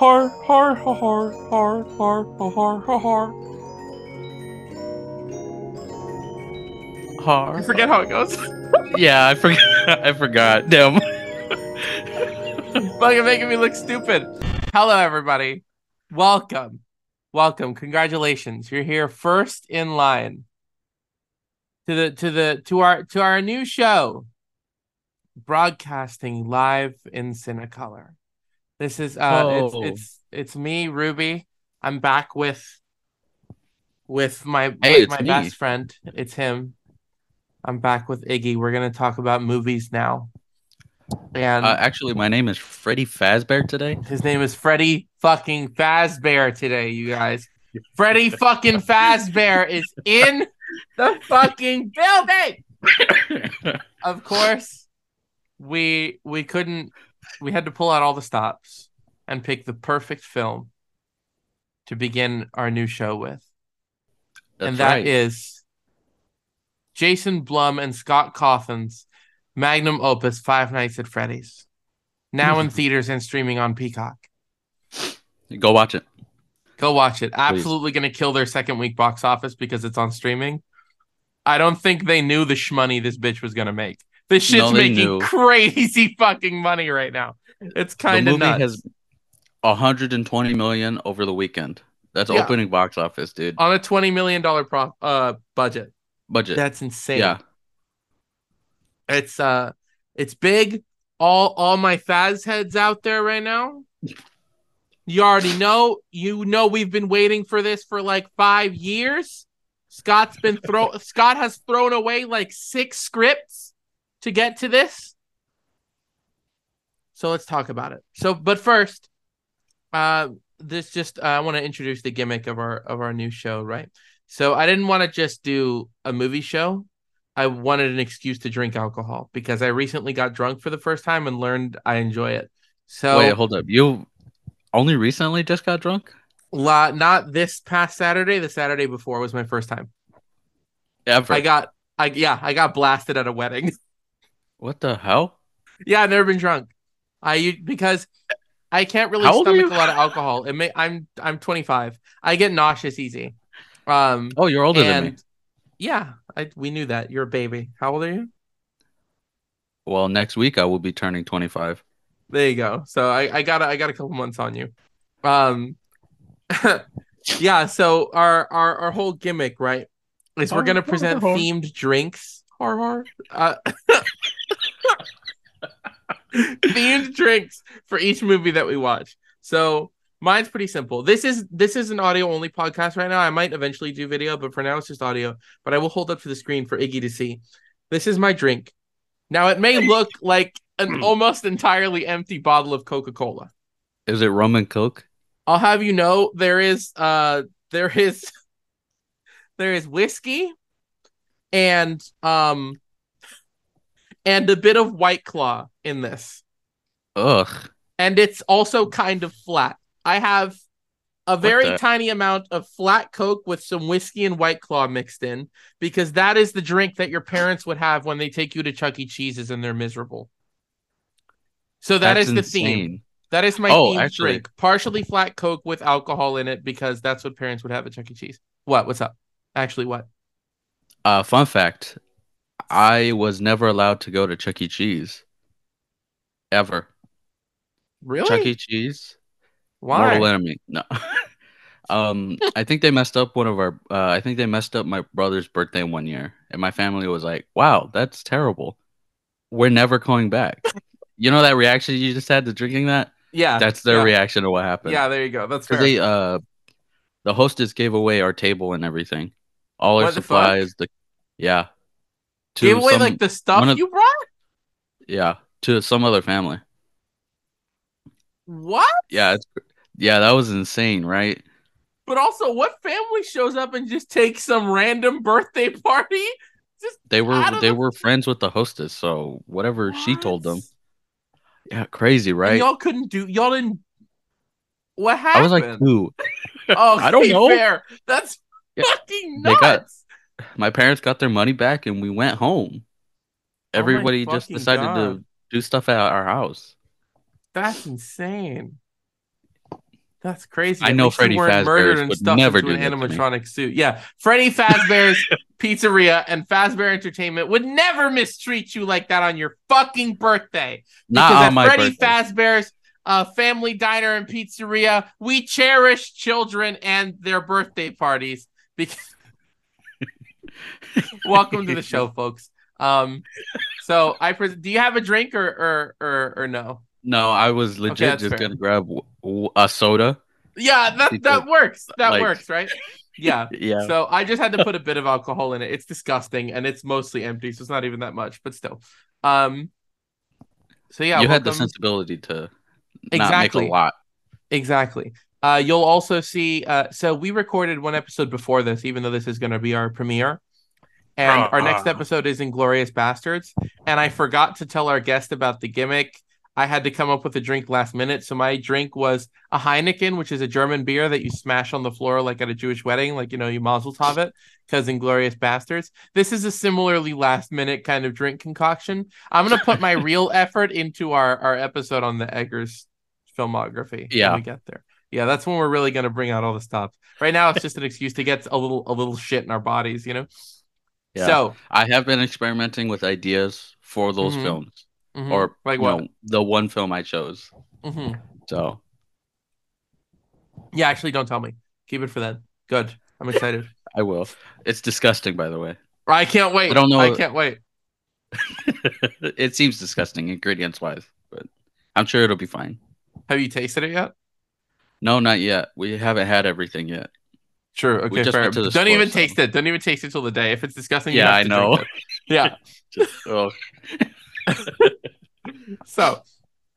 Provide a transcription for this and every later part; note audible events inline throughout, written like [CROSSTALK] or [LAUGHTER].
har har har har har har har har har. Har. I forget how it goes. [LAUGHS] Yeah, I forgot. [LAUGHS] I forgot. Damn. Fucking making me look stupid. Hello, everybody. Welcome. Welcome. Congratulations. You're here first in line to the to the to our to our new show. Broadcasting live in Cinecolor. This is uh it's Whoa. it's it's me, Ruby. I'm back with with my Hey, my me. best friend. It's him. I'm back with Iggy. We're gonna talk about movies now. And Uh, actually, my name is Freddy Fazbear today. his name is Freddy fucking Fazbear today, you guys. Freddy fucking Fazbear is in the fucking building. [LAUGHS] Of course, we we couldn't we had to pull out all the stops and pick the perfect film to begin our new show with. That's and that right. is Jason Blum and Scott Cawthon's magnum opus Five Nights at Freddy's. Now in [LAUGHS] theaters and streaming on Peacock. Go watch it. Go watch it. Absolutely going to kill their second week box office because it's on streaming. I don't think they knew the shmoney this bitch was going to make. This shit's No, making knew. crazy [LAUGHS] fucking money right now. It's kind the of nuts. has 120 million over the weekend. That's Yeah. opening box office, dude. on a $20 million pro- uh, budget. Budget. That's insane. yeah. It's uh it's big. All all my Faz heads out there right now. You already know. You know we've been waiting for this for like five years. Scott's been throw [LAUGHS] Scott has thrown away like six scripts to get to this. So let's talk about it. So but first, uh this just uh, I want to introduce the gimmick of our of our new show, right? So I didn't want to just do a movie show. I wanted an excuse to drink alcohol because I recently got drunk for the first time and learned I enjoy it. So Wait, hold up. You only recently just got drunk? la, not this past Saturday, the Saturday before was my first time. Ever? I got I yeah, I got blasted at a wedding. [LAUGHS] what the hell? yeah, I've never been drunk. I u- because I can't really How old are stomach a lot of alcohol. It may I'm I'm 25. I get nauseous easy. Um Oh, you're older than me. yeah, I we knew that. You're a baby. How old are you? Well, next week I will be turning 25. There you go. So I, I got a, I got a couple months on you. Um [LAUGHS] yeah, so our our our whole gimmick, right, is we're gonna present themed drinks. Har har. Uh, [LAUGHS] [LAUGHS] themed drinks for each movie that we watch. So mine's pretty simple. This is this is an audio only podcast right now. I might eventually do video, but for now it's just audio. But I will hold up to the screen for Iggy to see. This is my drink. Now it may look like an almost entirely empty bottle of Coca-Cola. Is it rum and coke? I'll have you know there is uh there is [LAUGHS] there is whiskey and um and a bit of white claw in this. Ugh. And it's also kind of flat. I have a very tiny amount of flat coke with some whiskey and white claw mixed in because that is the drink that your parents would have when they take you to Chuck E. Cheese's and they're miserable. So that That's is the theme. That is my Oh, themed actually- drink. Partially flat Coke with alcohol in it because that's what parents would have at Chuck E. Cheese. What? What's up? Actually, what? Uh, fun fact I was never allowed to go to Chuck E. Cheese. Ever. Really? Chuck E. Cheese? Why? Mortal enemy. No. [LAUGHS] um, I think they messed up one of our. Uh, I think they messed up my brother's birthday one year, and my family was like, "Wow, that's terrible. We're never going back." you know that reaction you just had to drinking that? Yeah. That's their yeah. reaction to what happened. Yeah, there you go. That's fair. they uh, the hostess gave away our table and everything, all our What the supplies. The yeah, to Gave away some- like the stuff of- you brought? yeah to some other family. What? Yeah, it's, yeah, that was insane, right? But also, what family shows up and just takes some random birthday party? Just They were they the- were friends with the hostess, so whatever she told them. Yeah, crazy, And right? y'all couldn't do. Y'all didn't. What happened? I was like two. [LAUGHS] oh, [LAUGHS] I don't know. Fair. That's Yeah, fucking they nuts. got- My parents got their money back and we went home. Oh Everybody just decided God. to do stuff at our house. That's insane. That's crazy. I know Freddy Fazbear's murdered and would stuffed never into do an that to me. animatronic suit. Yeah, Freddy Fazbear's [LAUGHS] Pizzeria and Fazbear Entertainment would never mistreat you like that on your fucking birthday. Not because on at my Freddy birthday. Fazbear's uh, Family Diner and Pizzeria, we cherish children and their birthday parties. Because [LAUGHS] welcome to the [LAUGHS] show, folks. Um, so I pres- do you have a drink or or or, or no? No, I was legit that's just fair. gonna grab a soda. Yeah, that that works. That like- works, right? Yeah. [LAUGHS] Yeah. So I just had to put a bit of alcohol in it. It's disgusting and it's mostly empty, so it's not even that much, but still. Um so yeah, you had the sensibility to not Exactly. make a lot. Exactly. Uh you'll also see uh so we recorded one episode before this, even though this is gonna be our premiere. And our next Uh-uh. episode is Inglourious Basterds. And I forgot to tell our guest about the gimmick. I had to come up with a drink last minute. So my drink was a Heineken, which is a German beer that you smash on the floor like at a Jewish wedding, like you know, you Mazel Tov it, because Inglourious Basterds. This is a similarly last minute kind of drink concoction. I'm gonna put my real [LAUGHS] effort into our our episode on the Eggers filmography Yeah. when we get there. Yeah, that's when we're really gonna bring out all the stops. Right now, it's just an excuse to get a little a little shit in our bodies, you know. Yeah. So, I have been experimenting with ideas for those Mhm. films, mhm. or like what? know, the one film I chose. hmm So Yeah, actually, don't tell me. Keep it for then. Good. I'm excited. [LAUGHS] I will. It's disgusting, by the way. I can't wait. I don't know- I can't wait. [LAUGHS] it seems disgusting ingredients wise, but I'm sure it'll be fine. Have you tasted it yet? No, not yet. We haven't had everything yet. Sure. Okay. Fair. Don't even so- taste it. Don't even taste it till the day. If it's disgusting, you Yeah, have I to know. Yeah. [LAUGHS] [LAUGHS] Just, oh, So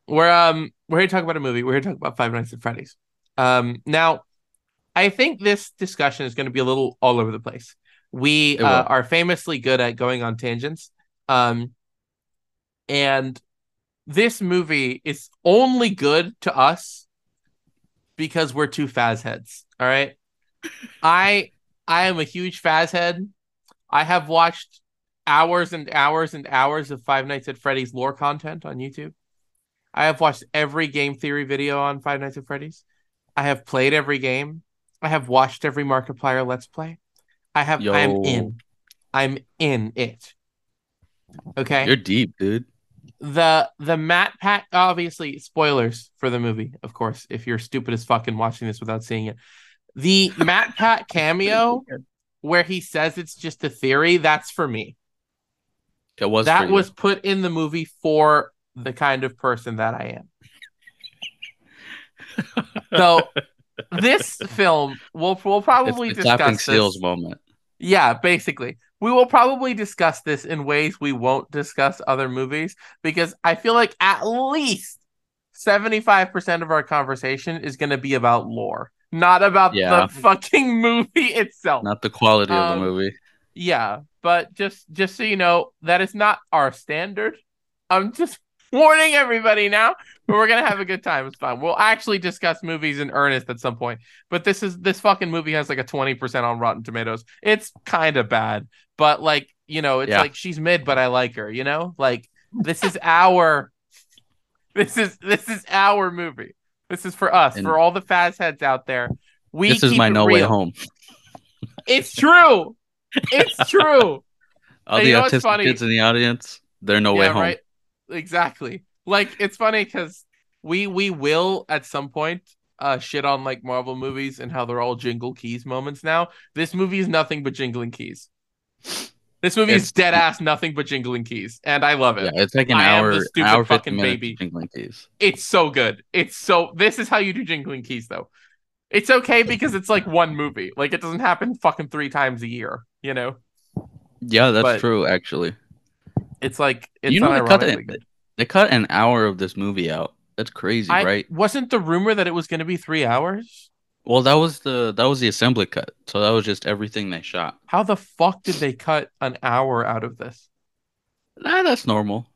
we're um we're here to talk about a movie. We're here to talk about Five Nights at Freddy's. Um now I think this discussion is going to be a little all over the place. We uh, are famously good at going on tangents. Um and this movie is only good to us because we're two Faz heads. All right. I I am a huge Faz head. I have watched hours and hours and hours of Five Nights at Freddy's lore content on YouTube. I have watched every game theory video on Five Nights at Freddy's. I have played every game. I have watched every Markiplier Let's Play. I have I'm in. I'm in it. Okay you're deep, dude. the the MatPat obviously spoilers for the movie, of course, if you're stupid as fucking watching this without seeing it. The MatPat cameo where he says it's just a theory, that's for me. It was that for you. was put in the movie for the kind of person that I am. [LAUGHS] so this film we'll we'll probably the tapping discuss seals this. moment. Yeah, basically. We will probably discuss this in ways we won't discuss other movies because I feel like at least 75% of our conversation is going to be about lore, not about Yeah. the fucking [LAUGHS] movie itself. Not the quality of Um, the movie. Yeah, but just just so you know, that is not our standard. I'm just [LAUGHS] warning everybody now, but we're gonna have a good time. It's fine. We'll actually discuss movies in earnest at some point. But this is this fucking movie has like a 20% on Rotten Tomatoes. It's kind of bad, but like you know, it's Yeah. like she's mid, but I like her. You know, like this is our [LAUGHS] this is this is our movie. This is for us, And- for all the Faz heads out there. We This is my no way home. It's true. It's [LAUGHS] true. All And the autistic kids in the audience, they're no way home. Exactly. Like it's funny because we we will at some point uh shit on like Marvel movies and how they're all jingle keys moments now. This movie is nothing but jingling keys. This movie is dead ass nothing but jingling keys, and I love it. Yeah, it. it's like an I hour, stupid hour, fucking baby. jingling keys. It's so good. It's so this is how you do jingling keys though. It's okay because it's like one movie. Like it doesn't happen fucking three times a year, you know? Yeah, that's But- true. Actually, It's like it's you know they cut it. They cut an hour of this movie out. That's crazy, I right? wasn't the rumor that it was gonna be three hours? Well, that was the that was the assembly cut. So that was just everything they shot. How the fuck did they cut an hour out of this? Nah, that's normal.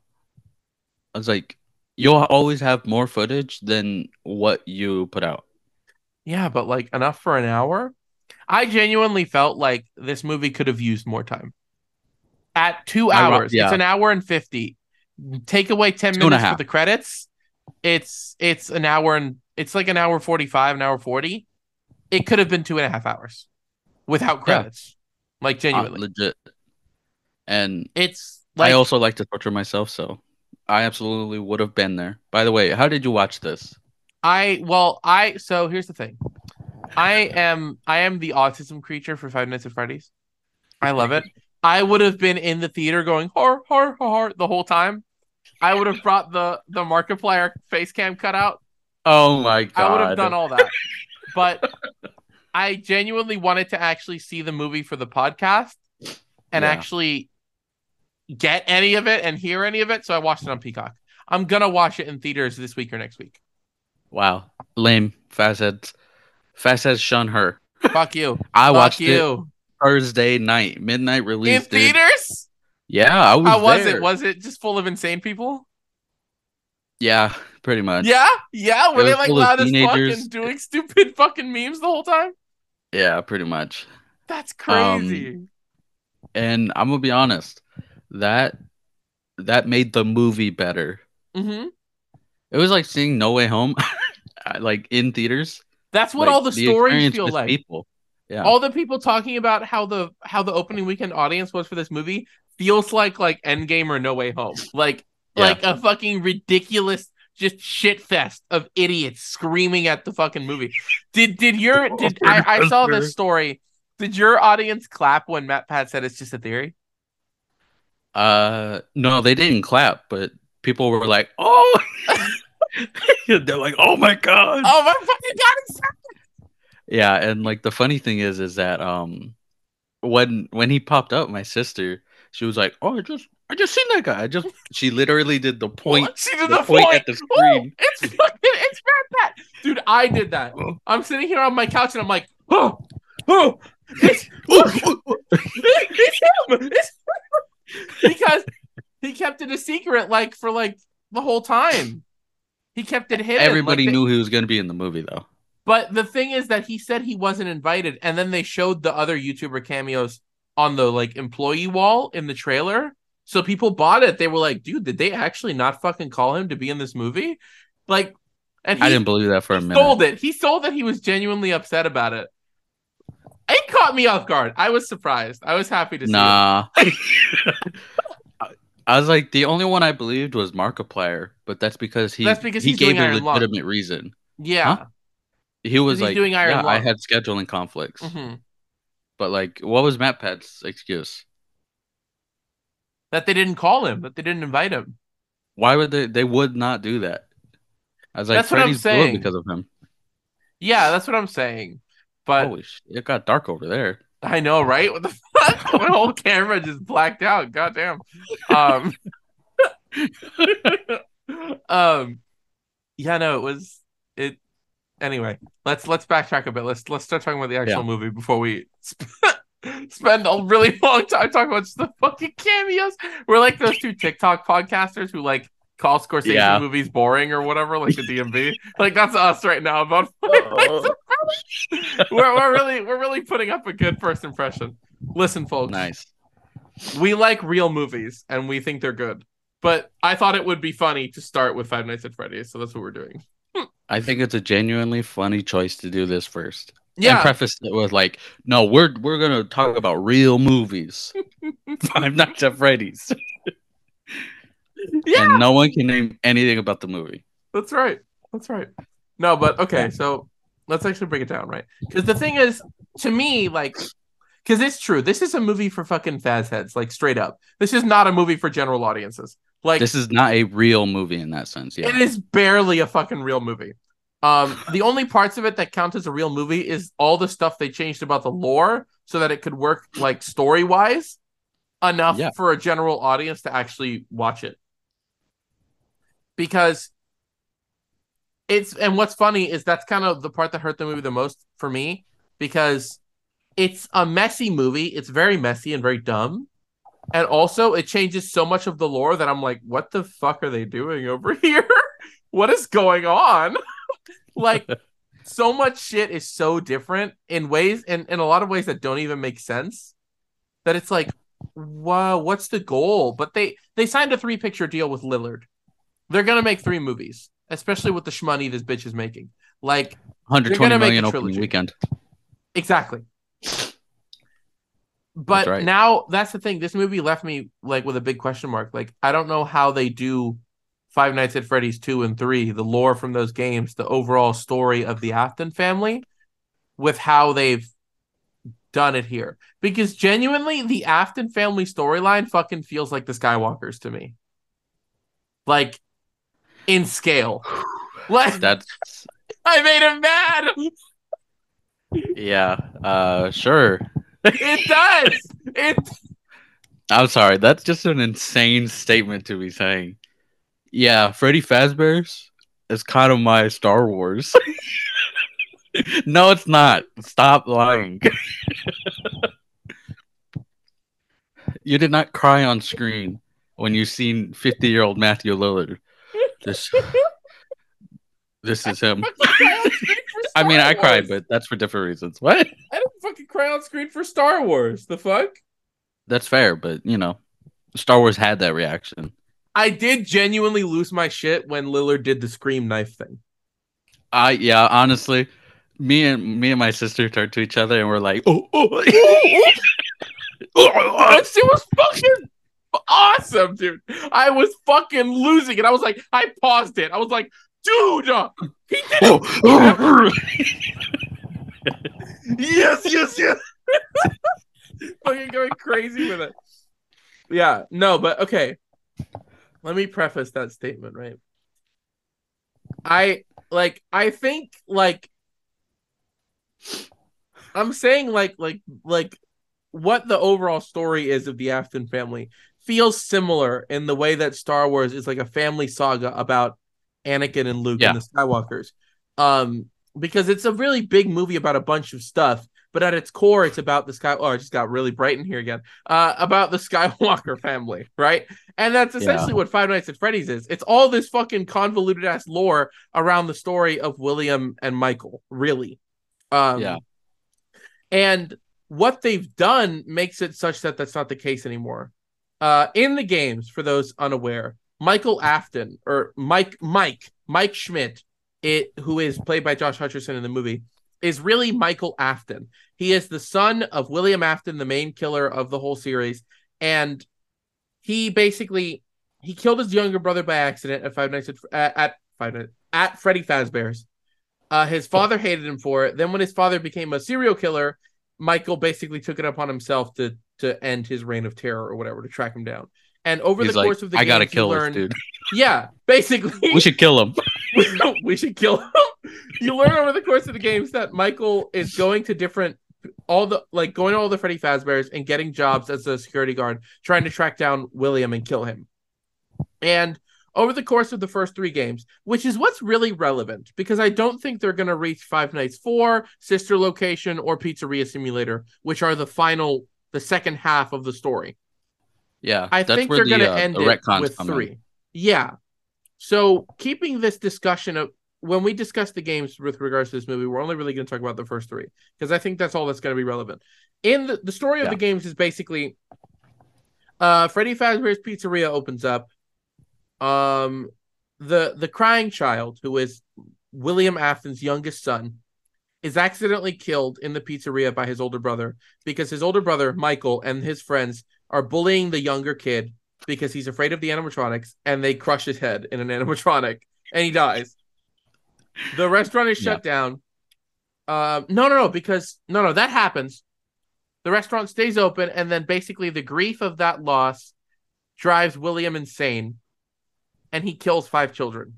I was like, you'll always have more footage than what you put out. Yeah, but like enough for an hour? I genuinely felt like this movie could have used more time. At two hours, yeah. it's an hour and fifty. Take away ten Two minutes for the credits. It's it's an hour and It's like an hour 45, an hour 40. It could have been two and a half hours without Yeah. credits. Like Uh, genuinely. legit. And it's like I also like to torture myself, so I absolutely would have been there. By the way, how did you watch this? I well, I so here's the thing. I am I am the autism creature for Five Nights at Freddy's. I love it. I would have been in the theater going horror, horror, horror the whole time. I would have brought the the Markiplier face cam cutout. Oh my god! I would have done all that. But I genuinely wanted to actually see the movie for the podcast and Yeah. actually get any of it and hear any of it. So I watched it on Peacock. I'm gonna watch it in theaters this week or next week. Wow, lame. Fazheads. Fazheads shun her. Fuck you. [LAUGHS] I Fuck watched it you. Thursday night, midnight In release. dude. theaters? Yeah, I was. How was there. it? Was it just full of insane people? Yeah, pretty much. Yeah, yeah. Were they like loud as teenagers. fucking doing stupid [LAUGHS] fucking memes the whole time? Yeah, pretty much. That's Um, crazy. And I'm gonna be honest, that that made the movie better. hmm It was like seeing No Way Home, [LAUGHS] like in theaters. That's what Like, all the, stories feel like. People. Yeah. All the people talking about how the how the opening weekend audience was for this movie feels like like Endgame or No Way Home. Like Yeah. like a fucking ridiculous just shit fest of idiots screaming at the fucking movie. Did did your did I, I saw this story. Did your audience clap when MatPat said it's just a theory? Uh, no, they didn't clap, but people were like, "Oh!" [LAUGHS] They're like, "Oh my god!" Oh my fucking god! [LAUGHS] Yeah, and like the funny thing is, is that um, when when he popped up, my sister, she was like, "Oh, I just, I just seen that guy." I just, [LAUGHS] she literally did the point. She did the the, point point at the screen. it's fucking it's MatPat. Dude, I did that. Oh. I'm sitting here on my couch and I'm like, oh, oh, it's, [LAUGHS] [LAUGHS] it's him. It's because he kept it a secret like for like the whole time. He kept it hidden. Everybody like, knew he was gonna be in the movie, though. But the thing is that he said he wasn't invited, and then they showed the other YouTuber cameos on the like employee wall in the trailer. So people bought it. They were like, "Dude, did they actually not fucking call him to be in this movie?" Like, and he I didn't believe that for a minute. sold it. He sold that he was genuinely upset about it. It caught me off guard. I was surprised. I was happy to see it. Nah. [LAUGHS] I was like, the only one I believed was Markiplier, but that's because he That's because he gave a Iron Lung. legitimate reason. Yeah. Huh? He was like, doing Iron yeah, I had scheduling conflicts, Mhm. but like, what was MatPat's excuse? That they didn't call him. That they didn't invite him. Why would they? They would not do that. I was like, That's what I'm saying. because of him. Yeah, that's what I'm saying. But Holy shit, it got dark over there. I know, right? What the fuck? [LAUGHS] My whole camera just blacked out. Goddamn. Um, [LAUGHS] um, yeah, no, it was it. Anyway, let's let's backtrack a bit. Let's let's start talking about the actual Yeah. movie before we [LAUGHS] spend a really [LAUGHS] long time talking about the fucking cameos. We're like those two TikTok podcasters who like call Scorsese Yeah. movies boring or whatever, like the DMV. [LAUGHS] like that's us right now about [LAUGHS] we're, we're really we're really putting up a good first impression. Listen, folks, Nice. we like real movies and we think they're good. But I thought it would be funny to start with Five Nights at Freddy's, so that's what we're doing. I think it's a genuinely funny choice to do this first. And Yeah, preface it with like, no, we're we're gonna talk about real movies. [LAUGHS] Five Nights at Freddy's. yeah, And no one can name anything about the movie. that's right. That's right. No, but okay, so let's actually break it down, right? Because the thing is, to me, like, because it's true, this is a movie for fucking faz heads, like straight up. This is not a movie for general audiences. Like, This is not a real movie in that sense. It Yeah. is barely a fucking real movie. Um, the only parts of it that count as a real movie is all the stuff they changed about the lore so that it could work like story wise enough Yeah. for a general audience to actually watch it. Because it's and what's funny is that's kind of the part that hurt the movie the most for me because it's a messy movie. It's very messy and very dumb. And also, it changes so much of the lore that I'm like, what the fuck are they doing over [LAUGHS] here? what is going on? Like, so much shit is so different in ways, and in a lot of ways that don't even make sense. That it's like, wow, what's the goal? But they they signed a three picture deal with Lillard. They're gonna make three movies. especially with the shmoney this bitch is making. Like 120 gonna million opening weekend. exactly. But right. now that's the thing. This movie left me like with a big question mark. Like I don't know how they do Five Nights at Freddy's two and three, the lore from those games, the overall story of the Afton family, with how they've done it here. Because genuinely, the Afton family storyline fucking feels like the Skywalkers to me. Like in scale. [SIGHS] Like That's [LAUGHS] I made him mad. yeah. Uh, sure. It does. It I'm sorry. That's just an insane statement to be saying. Yeah, Freddy Fazbear's is kind of my Star Wars. [LAUGHS] no, it's not. Stop lying. you did not cry on screen when you seen 50 year old Matthew Lillard. This, [LAUGHS] this is him. I [LAUGHS] mean, I cried, but that's for different reasons. What? I don't fucking cry on screen for Star Wars. The fuck? That's fair, but you know, Star Wars had that reaction. I did genuinely lose my shit when Lillard did the scream knife thing. I yeah, honestly, me and me and my sister turned to each other and we're like, oh, oh. [LAUGHS] That shit was fucking awesome, dude. I was fucking losing it. I was like, I paused it. I was like, dude, uh, he did it. [LAUGHS] yes, yes, yes. [LAUGHS] fucking going crazy with it. Yeah, no, but okay. Let me preface that statement, right? I like I think like I'm saying like like like what the overall story is of the Afton family feels similar in the way that Star Wars is like a family saga about Anakin and Luke Yeah. and the Skywalkers. Um because it's a really big movie about a bunch of stuff, but at its core it's about the Sky oh, I just got really bright in here again. Uh about the [LAUGHS] Skywalker family, right? And that's essentially what Five Nights at Freddy's is. It's all this fucking convoluted ass lore around the story of William and Michael, really. Um, Yeah. And what they've done makes it such that that's not the case anymore. Uh, in the games, for those unaware, Michael Afton or Mike Mike Mike Schmidt, it who is played by Josh Hutcherson in the movie, is really Michael Afton. He is the son of William Afton, the main killer of the whole series, and he basically he killed his younger brother by accident at Five Nights at, at, at Five Nights at Freddy Fazbear's. Uh, his father hated him for it. Then, when his father became a serial killer, Michael basically took it upon himself to to end his reign of terror or whatever to track him down. And over He's the like, course of the I games, gotta kill learn, this dude. [LAUGHS] yeah, basically, We should kill him. [LAUGHS] we should kill him. [LAUGHS] you learn over the course of the games that Michael is going to different all the like going to all the Freddy Fazbear's and getting jobs as a security guard, trying to track down William and kill him. And over the course of the first three games, which is what's really relevant, because I don't think they're going to reach Five Nights 4, Sister Location, or Pizzeria Simulator, which are the final, the second half of the story. Yeah, I think they're the, going to uh, end the it with come in. three. Yeah. So keeping this discussion of when we discuss the games with regards to this movie, we're only really going to talk about the first three because I think that's all that's going to be relevant. In the, the story of Yeah. the games is basically, uh, Freddy Fazbear's Pizzeria opens up. Um, the the crying child who is William Afton's youngest son is accidentally killed in the pizzeria by his older brother because his older brother Michael and his friends are bullying the younger kid because he's afraid of the animatronics and they crush his head in an [LAUGHS] animatronic and he dies. The restaurant is shut down. Um, no, no, no, because no, no, that happens. The restaurant stays open, and then basically the grief of that loss drives William insane, and he kills five children.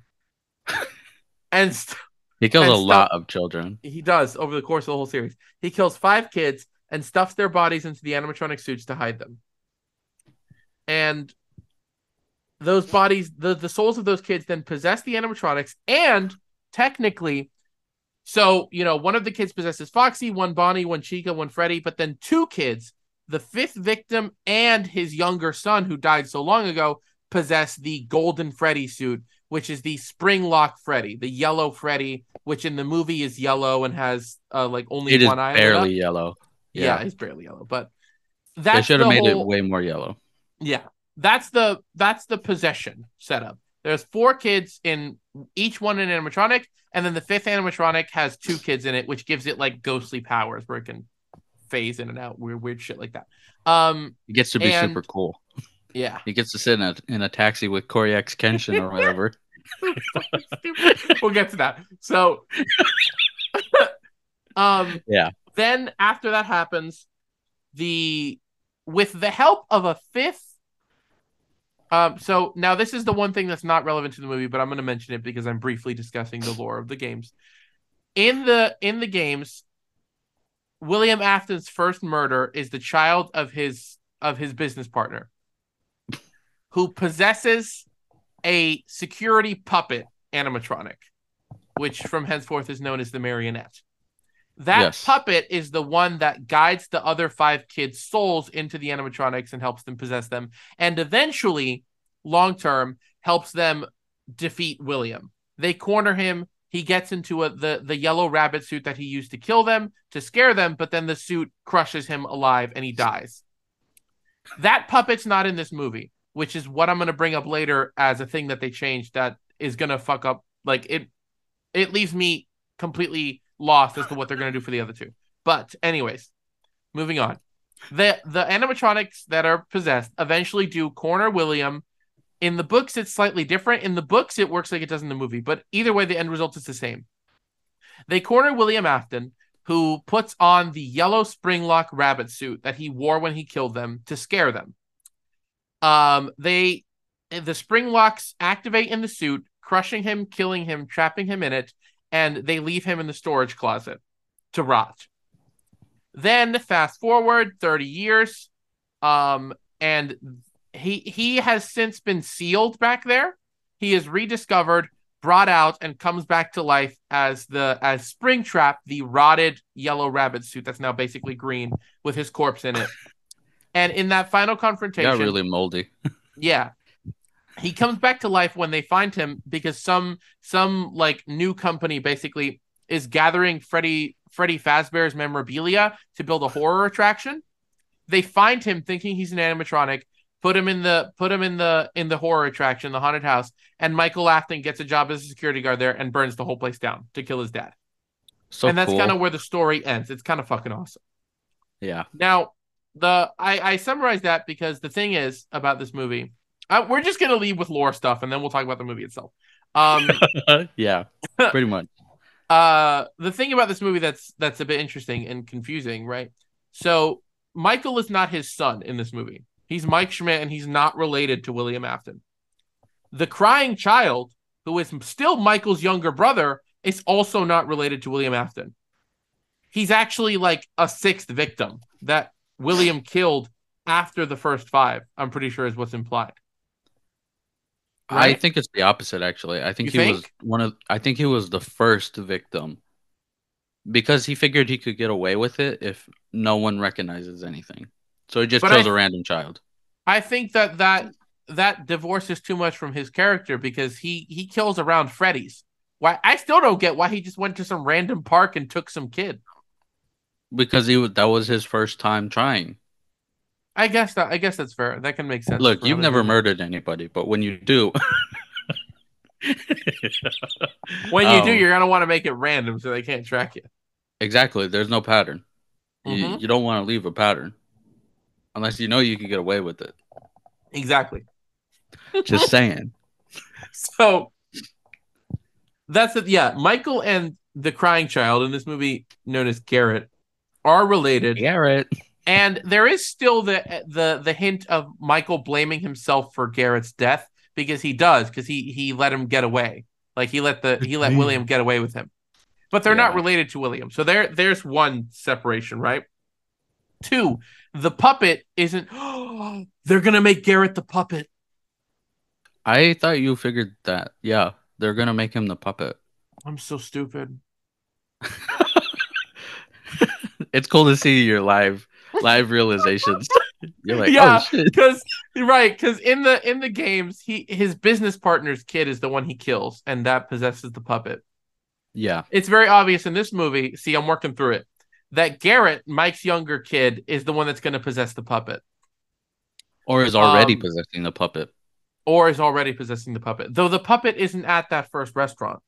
[LAUGHS] and st- He kills And a lot of children. he does over the course of the whole series. He kills five kids and stuffs their bodies into the animatronic suits to hide them. And those bodies, the, the souls of those kids then possess the animatronics and technically so, you know, one of the kids possesses Foxy, one Bonnie, one Chica, one Freddy, but then two kids, the fifth victim and his younger son who died so long ago, possess the Golden Freddy suit, which is the spring lock Freddy, the yellow Freddy, which in the movie is yellow and has uh, like only It is one eye. lit barely yellow. yeah. Yeah, it's barely yellow, but that should have made whole, it way more yellow. Yeah, that's the that's the possession setup. There's four kids in each one an animatronic, and then the fifth animatronic has two kids in it, which gives it like ghostly powers where it can phase in and out, weird, weird shit like that. Um, it gets to be And- super cool. yeah. He gets to sit in a in a taxi with CoryxKenshin or whatever. [LAUGHS] We'll get to that. So, [LAUGHS] um, Yeah. Then after that happens, the with the help of a fifth. Um, so now this is the one thing that's not relevant to the movie, but I'm going to mention it because I'm briefly discussing the lore of the games. In the in the games, William Afton's first murder is the child of his of his business partner, who possesses a security puppet animatronic, which from henceforth is known as the marionette. That Yes. puppet is the one that guides the other five kids' souls into the animatronics and helps them possess them, and eventually, long term, helps them defeat William. They corner him. He gets into a, the the yellow rabbit suit that he used to kill them to scare them, but then the suit crushes him alive and he dies. That puppet's not in this movie, which is what I'm going to bring up later as a thing that they changed that is going to fuck up. Like it, it leaves me completely lost as to what they're going to do for the other two. But anyways, moving on. The the animatronics that are possessed eventually do corner William. In the books, it's slightly different. In the books, it works like it does in the movie, but either way, the end result is the same. They corner William Afton, who puts on the yellow springlock rabbit suit that he wore when he killed them to scare them. Um, they the springlocks activate in the suit, crushing him, killing him, trapping him in it, and they leave him in the storage closet to rot. Then fast forward 30 years, um, and he he has since been sealed back there. He is rediscovered, brought out, and comes back to life as the as Springtrap, the rotted yellow rabbit suit that's now basically green with his corpse in it. And in that final confrontation, got really moldy. [LAUGHS] yeah. He comes back to life when they find him because some some like new company basically is gathering Freddy Freddy Fazbear's memorabilia to build a horror attraction. They find him thinking he's an animatronic, put him in the put him in the in the horror attraction, the haunted house, and Michael Afton gets a job as a security guard there and burns the whole place down to kill his dad. So and that's cool. kind of where the story ends. It's kind of fucking awesome. yeah. Now, the I, I summarize that because the thing is about this movie, uh, we're just gonna leave with lore stuff, and then we'll talk about the movie itself. Um, [LAUGHS] yeah. Pretty much. [LAUGHS] uh, the thing about this movie that's that's a bit interesting and confusing, right? So Michael is not his son in this movie. He's Mike Schmidt, and he's not related to William Afton. The crying child, who is still Michael's younger brother, is also not related to William Afton. He's actually like a sixth victim that William killed after the first five. I'm pretty sure is what's implied. I think it's the opposite actually. I think You he was one of I think he was the first victim. Because he figured he could get away with it if no one recognizes anything. So he just But kills I- a random child. I think that that that divorces too much from his character because he he kills around Freddy's. Why I still don't get why he just went to some random park and took some kid. Because he was that was his first time trying. I guess that I guess that's fair. That can make sense. Look, you've never it. murdered anybody, but when you do [LAUGHS] When you do, Um, you're gonna want to make it random so they can't track you. Exactly. There's no pattern. You, Mhm. you don't want to leave a pattern unless you know you can get away with it. Exactly. Just [LAUGHS] saying. So that's it. Yeah, Michael and the crying child in this movie, known as Garrett, are related. Garrett. And there is still the the the hint of Michael blaming himself for Garrett's death because he does because he he let him get away. Like he let the he let William get away with him. But they're not related to William. So there there's one separation, right? Two, the puppet isn't [GASPS] they're going to make Garrett the puppet. I thought you figured that. Yeah, they're gonna make him the puppet. I'm so stupid. [LAUGHS] it's cool to see you're live live realizations. [LAUGHS] You're like, Yeah. oh shit. Cuz right, cuz in the in the games, he his business partner's kid is the one he kills and that possesses the puppet. Yeah. it's very obvious in this movie. See, I'm working through it. That Garrett, Mike's younger kid, is the one that's going to possess the puppet, Or is already Um, possessing the puppet. or is already possessing the puppet. Though the puppet isn't at that first restaurant.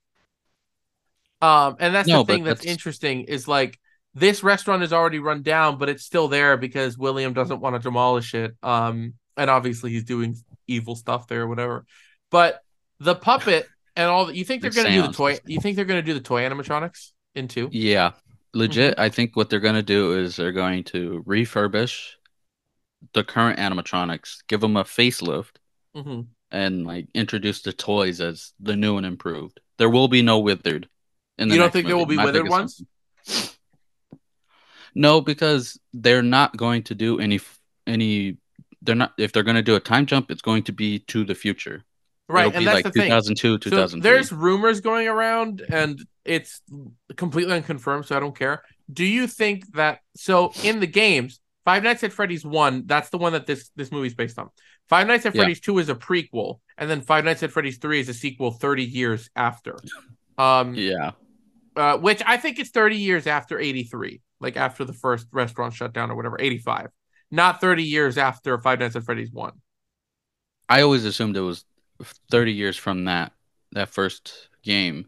Um, and that's No, the thing that's, that's- interesting is like this restaurant is already run down, but it's still there because William doesn't want to demolish it. Um, and obviously he's doing evil stuff there or whatever. But the puppet and all that you think they're The gonna do the toy you think they're gonna do the toy animatronics in two? Yeah, legit. Mm-hmm. I think what they're gonna do is they're going to refurbish the current animatronics, give them a facelift, Mm-hmm. and like introduce the toys as the new and improved. There will be no withered. In the You don't think there will be My withered ones? No, because they're not going to do any any. They're not. If they're going to do a time jump, it's going to be to the future. Right, It'll and be that's like the thing. 2002, So there's rumors going around, and it's completely unconfirmed, so I don't care. Do you think that so in the games, Five Nights at Freddy's one, that's the one that this this movie's based on. Five Nights at Yeah. Freddy's two is a prequel, and then Five Nights at Freddy's three is a sequel 30 years after. Um, yeah, uh, which I think is 30 years after 83, like after the first restaurant shut down or whatever, 85. Not 30 years after Five Nights at Freddy's one. I always assumed it was 30 years from that that first game.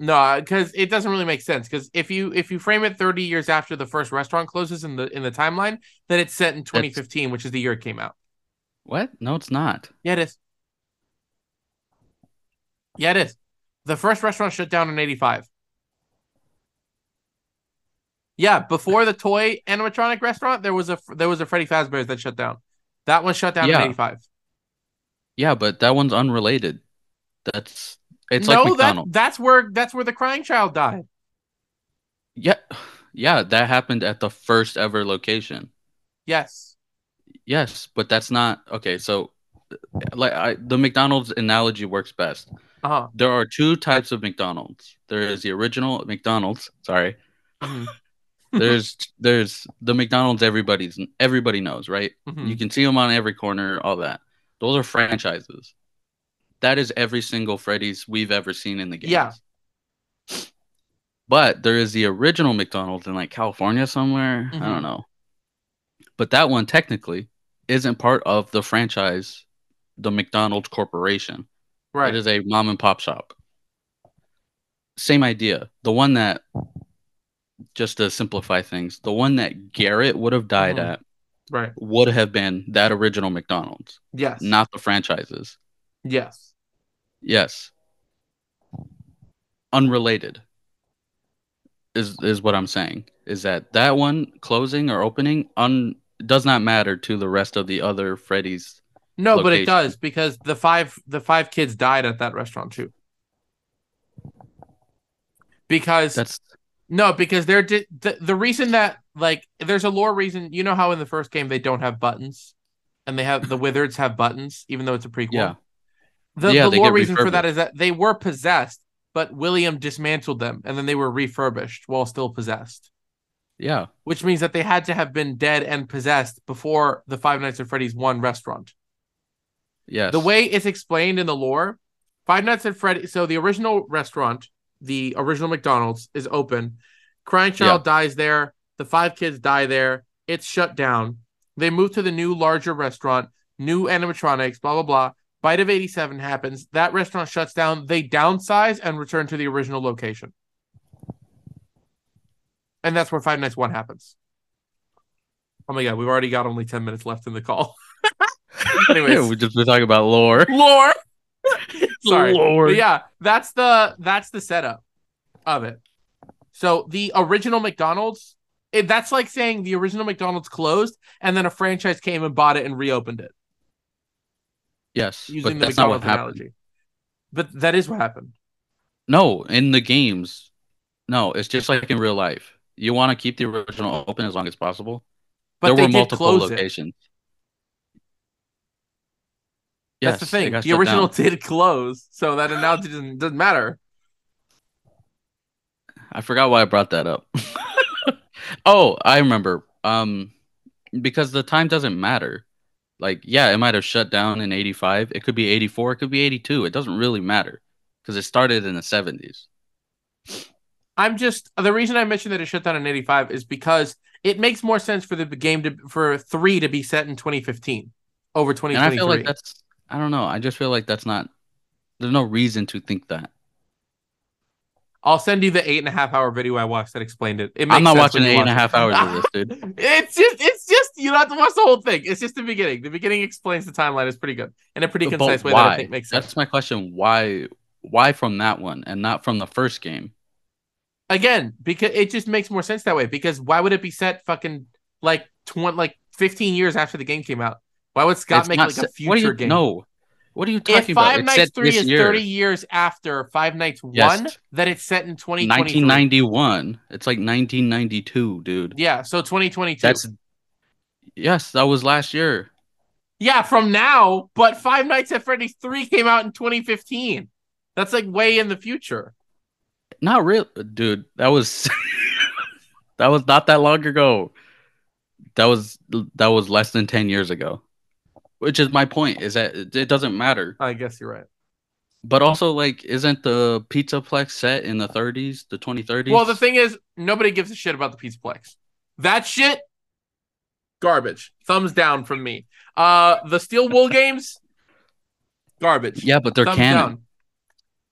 No, because it doesn't really make sense. Because if you if you frame it 30 years after the first restaurant closes in the in the timeline, then it's set in 2015, which is the year it came out. What? No, it's not. Yeah, it is. Yeah, it is. The first restaurant shut down in 85. Yeah, before the toy animatronic restaurant, there was a there was a Freddy Fazbear's that shut down. That one shut down Yeah. in 85. Yeah, but that one's unrelated. That's it's no, like that McDonald's. that's where that's where the crying child died. Yeah, yeah, that happened at the first ever location. Yes. Yes, but that's not okay. So, like, I, the McDonald's analogy works best. Uh huh. There are two types of McDonald's. There is the original McDonald's. Sorry. Mhm. There's there's the McDonald's everybody's everybody knows, right? Mhm. You can see them on every corner, all that. Those are franchises. That is every single Freddy's we've ever seen in the game. Yeah. But there is the original McDonald's in like California somewhere. I Mhm. don't know. But that one technically isn't part of the franchise, the McDonald's Corporation. Right. It is a mom and pop shop. Same idea. The one that, just to simplify things, the one that Garrett would have died Mhm. at right. would have been that original McDonald's, Yes. not the franchises. Yes. Yes. Unrelated is is what I'm saying. Is that that one closing or opening un does not matter to the rest of the other Freddy's. No, but it does because the five the five kids died at that restaurant too. Because That's no, because they're di- the the reason that like there's a lore reason. You know how in the first game they don't have buttons, and they have the [LAUGHS] Withereds have buttons, even though it's a prequel. Yeah. The, Yeah, the lore reason for that is that they were possessed, but William dismantled them, and then they were refurbished while still possessed. yeah. Which means that they had to have been dead and possessed before the Five Nights at Freddy's one restaurant. Yes. The way it's explained in the lore, Five Nights at Freddy. So the original restaurant, the original McDonald's, is open. Crying Child dies there. The five kids die there. It's shut down. They move to the new, larger restaurant. New animatronics. Blah blah blah. Bite of eighty seven happens. That restaurant shuts down. They downsize and return to the original location. And that's where Five Nights One happens. Oh my god, we've already got only ten minutes left in the call. [LAUGHS] Anyways, we just been talking about lore. lore. [LAUGHS] Sorry. Lore. But yeah, that's the that's the setup of it. So the original McDonald's, it, that's like saying the original McDonald's closed and then a franchise came and bought it and reopened it Yes, using but the that's not what McDonald's happened. analogy. But that is what happened. No, in the games, no. It's just like in real life. You want to keep the original open as long as possible. But there they were did multiple close it. Locations. That's the thing. The original down. did close, so that analogy doesn't, doesn't matter. I forgot why I brought that up. [LAUGHS] oh, I remember. Um, because the time doesn't matter. Like, yeah, it might have shut down in '85. It could be '84. It could be '82. It doesn't really matter because it started in the '70s. I'm just the reason I mentioned that it shut down in '85 is because it makes more sense for the game to for three to be set in 2015 over And I 2023. feel like that's I don't know. I just feel like that's not. There's no reason to think that. I'll send you the eight and a half hour video I watched that explained it. it I'm not watching you and a half hours of this, [LAUGHS] dude. it's just, it's just you don't have to watch the whole thing. It's just the beginning. The beginning explains the timeline. It's pretty good in a pretty But concise way why? that I think makes sense. That's my question. Why? Why from that one and not from the first game? Again, because it just makes more sense that way. Because why would it be set fucking like twenty, like fifteen years after the game came out? Why would Scott It's make like a future what you, game? No. What are you If talking about? Five It's Nights set Three is year. thirty years after Five Nights Yes. One, then it's set in twenty twenty 1991. It's like 1992, dude. Yeah, so twenty twenty two. That's yes, that was last year. Yeah, from now, but Five Nights at Freddy's 3 came out in 2015. That's like way in the future. Not real, dude. That was [LAUGHS] that was not that long ago. That was that was less than 10 years ago. Which is my point is that it, doesn't matter. I guess you're right. But also like isn't the Pizza Plex set in the 30s, the 2030s? Well, the thing is, nobody gives a shit about the Pizza Plex. That shit, garbage. Thumbs down from me. Uh, the Steel Wool [LAUGHS] games, garbage. Yeah, but they're Thumbs canon. down.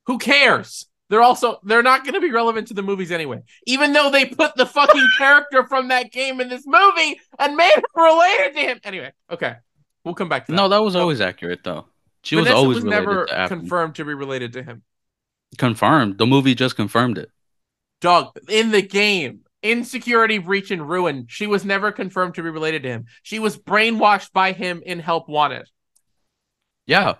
Who cares? They're also they're not going to be relevant to the movies anyway. Even though they put the fucking [LAUGHS] character from that game in this movie and made it related to him. Anyway, okay, we'll come back to that. No, that was always accurate though. She was always was never to confirmed to be related to him. confirmed. The movie just confirmed it. Dog in the game, insecurity, breach, and ruin. She was never confirmed to be related to him. She was brainwashed by him in Help Wanted, Yeah,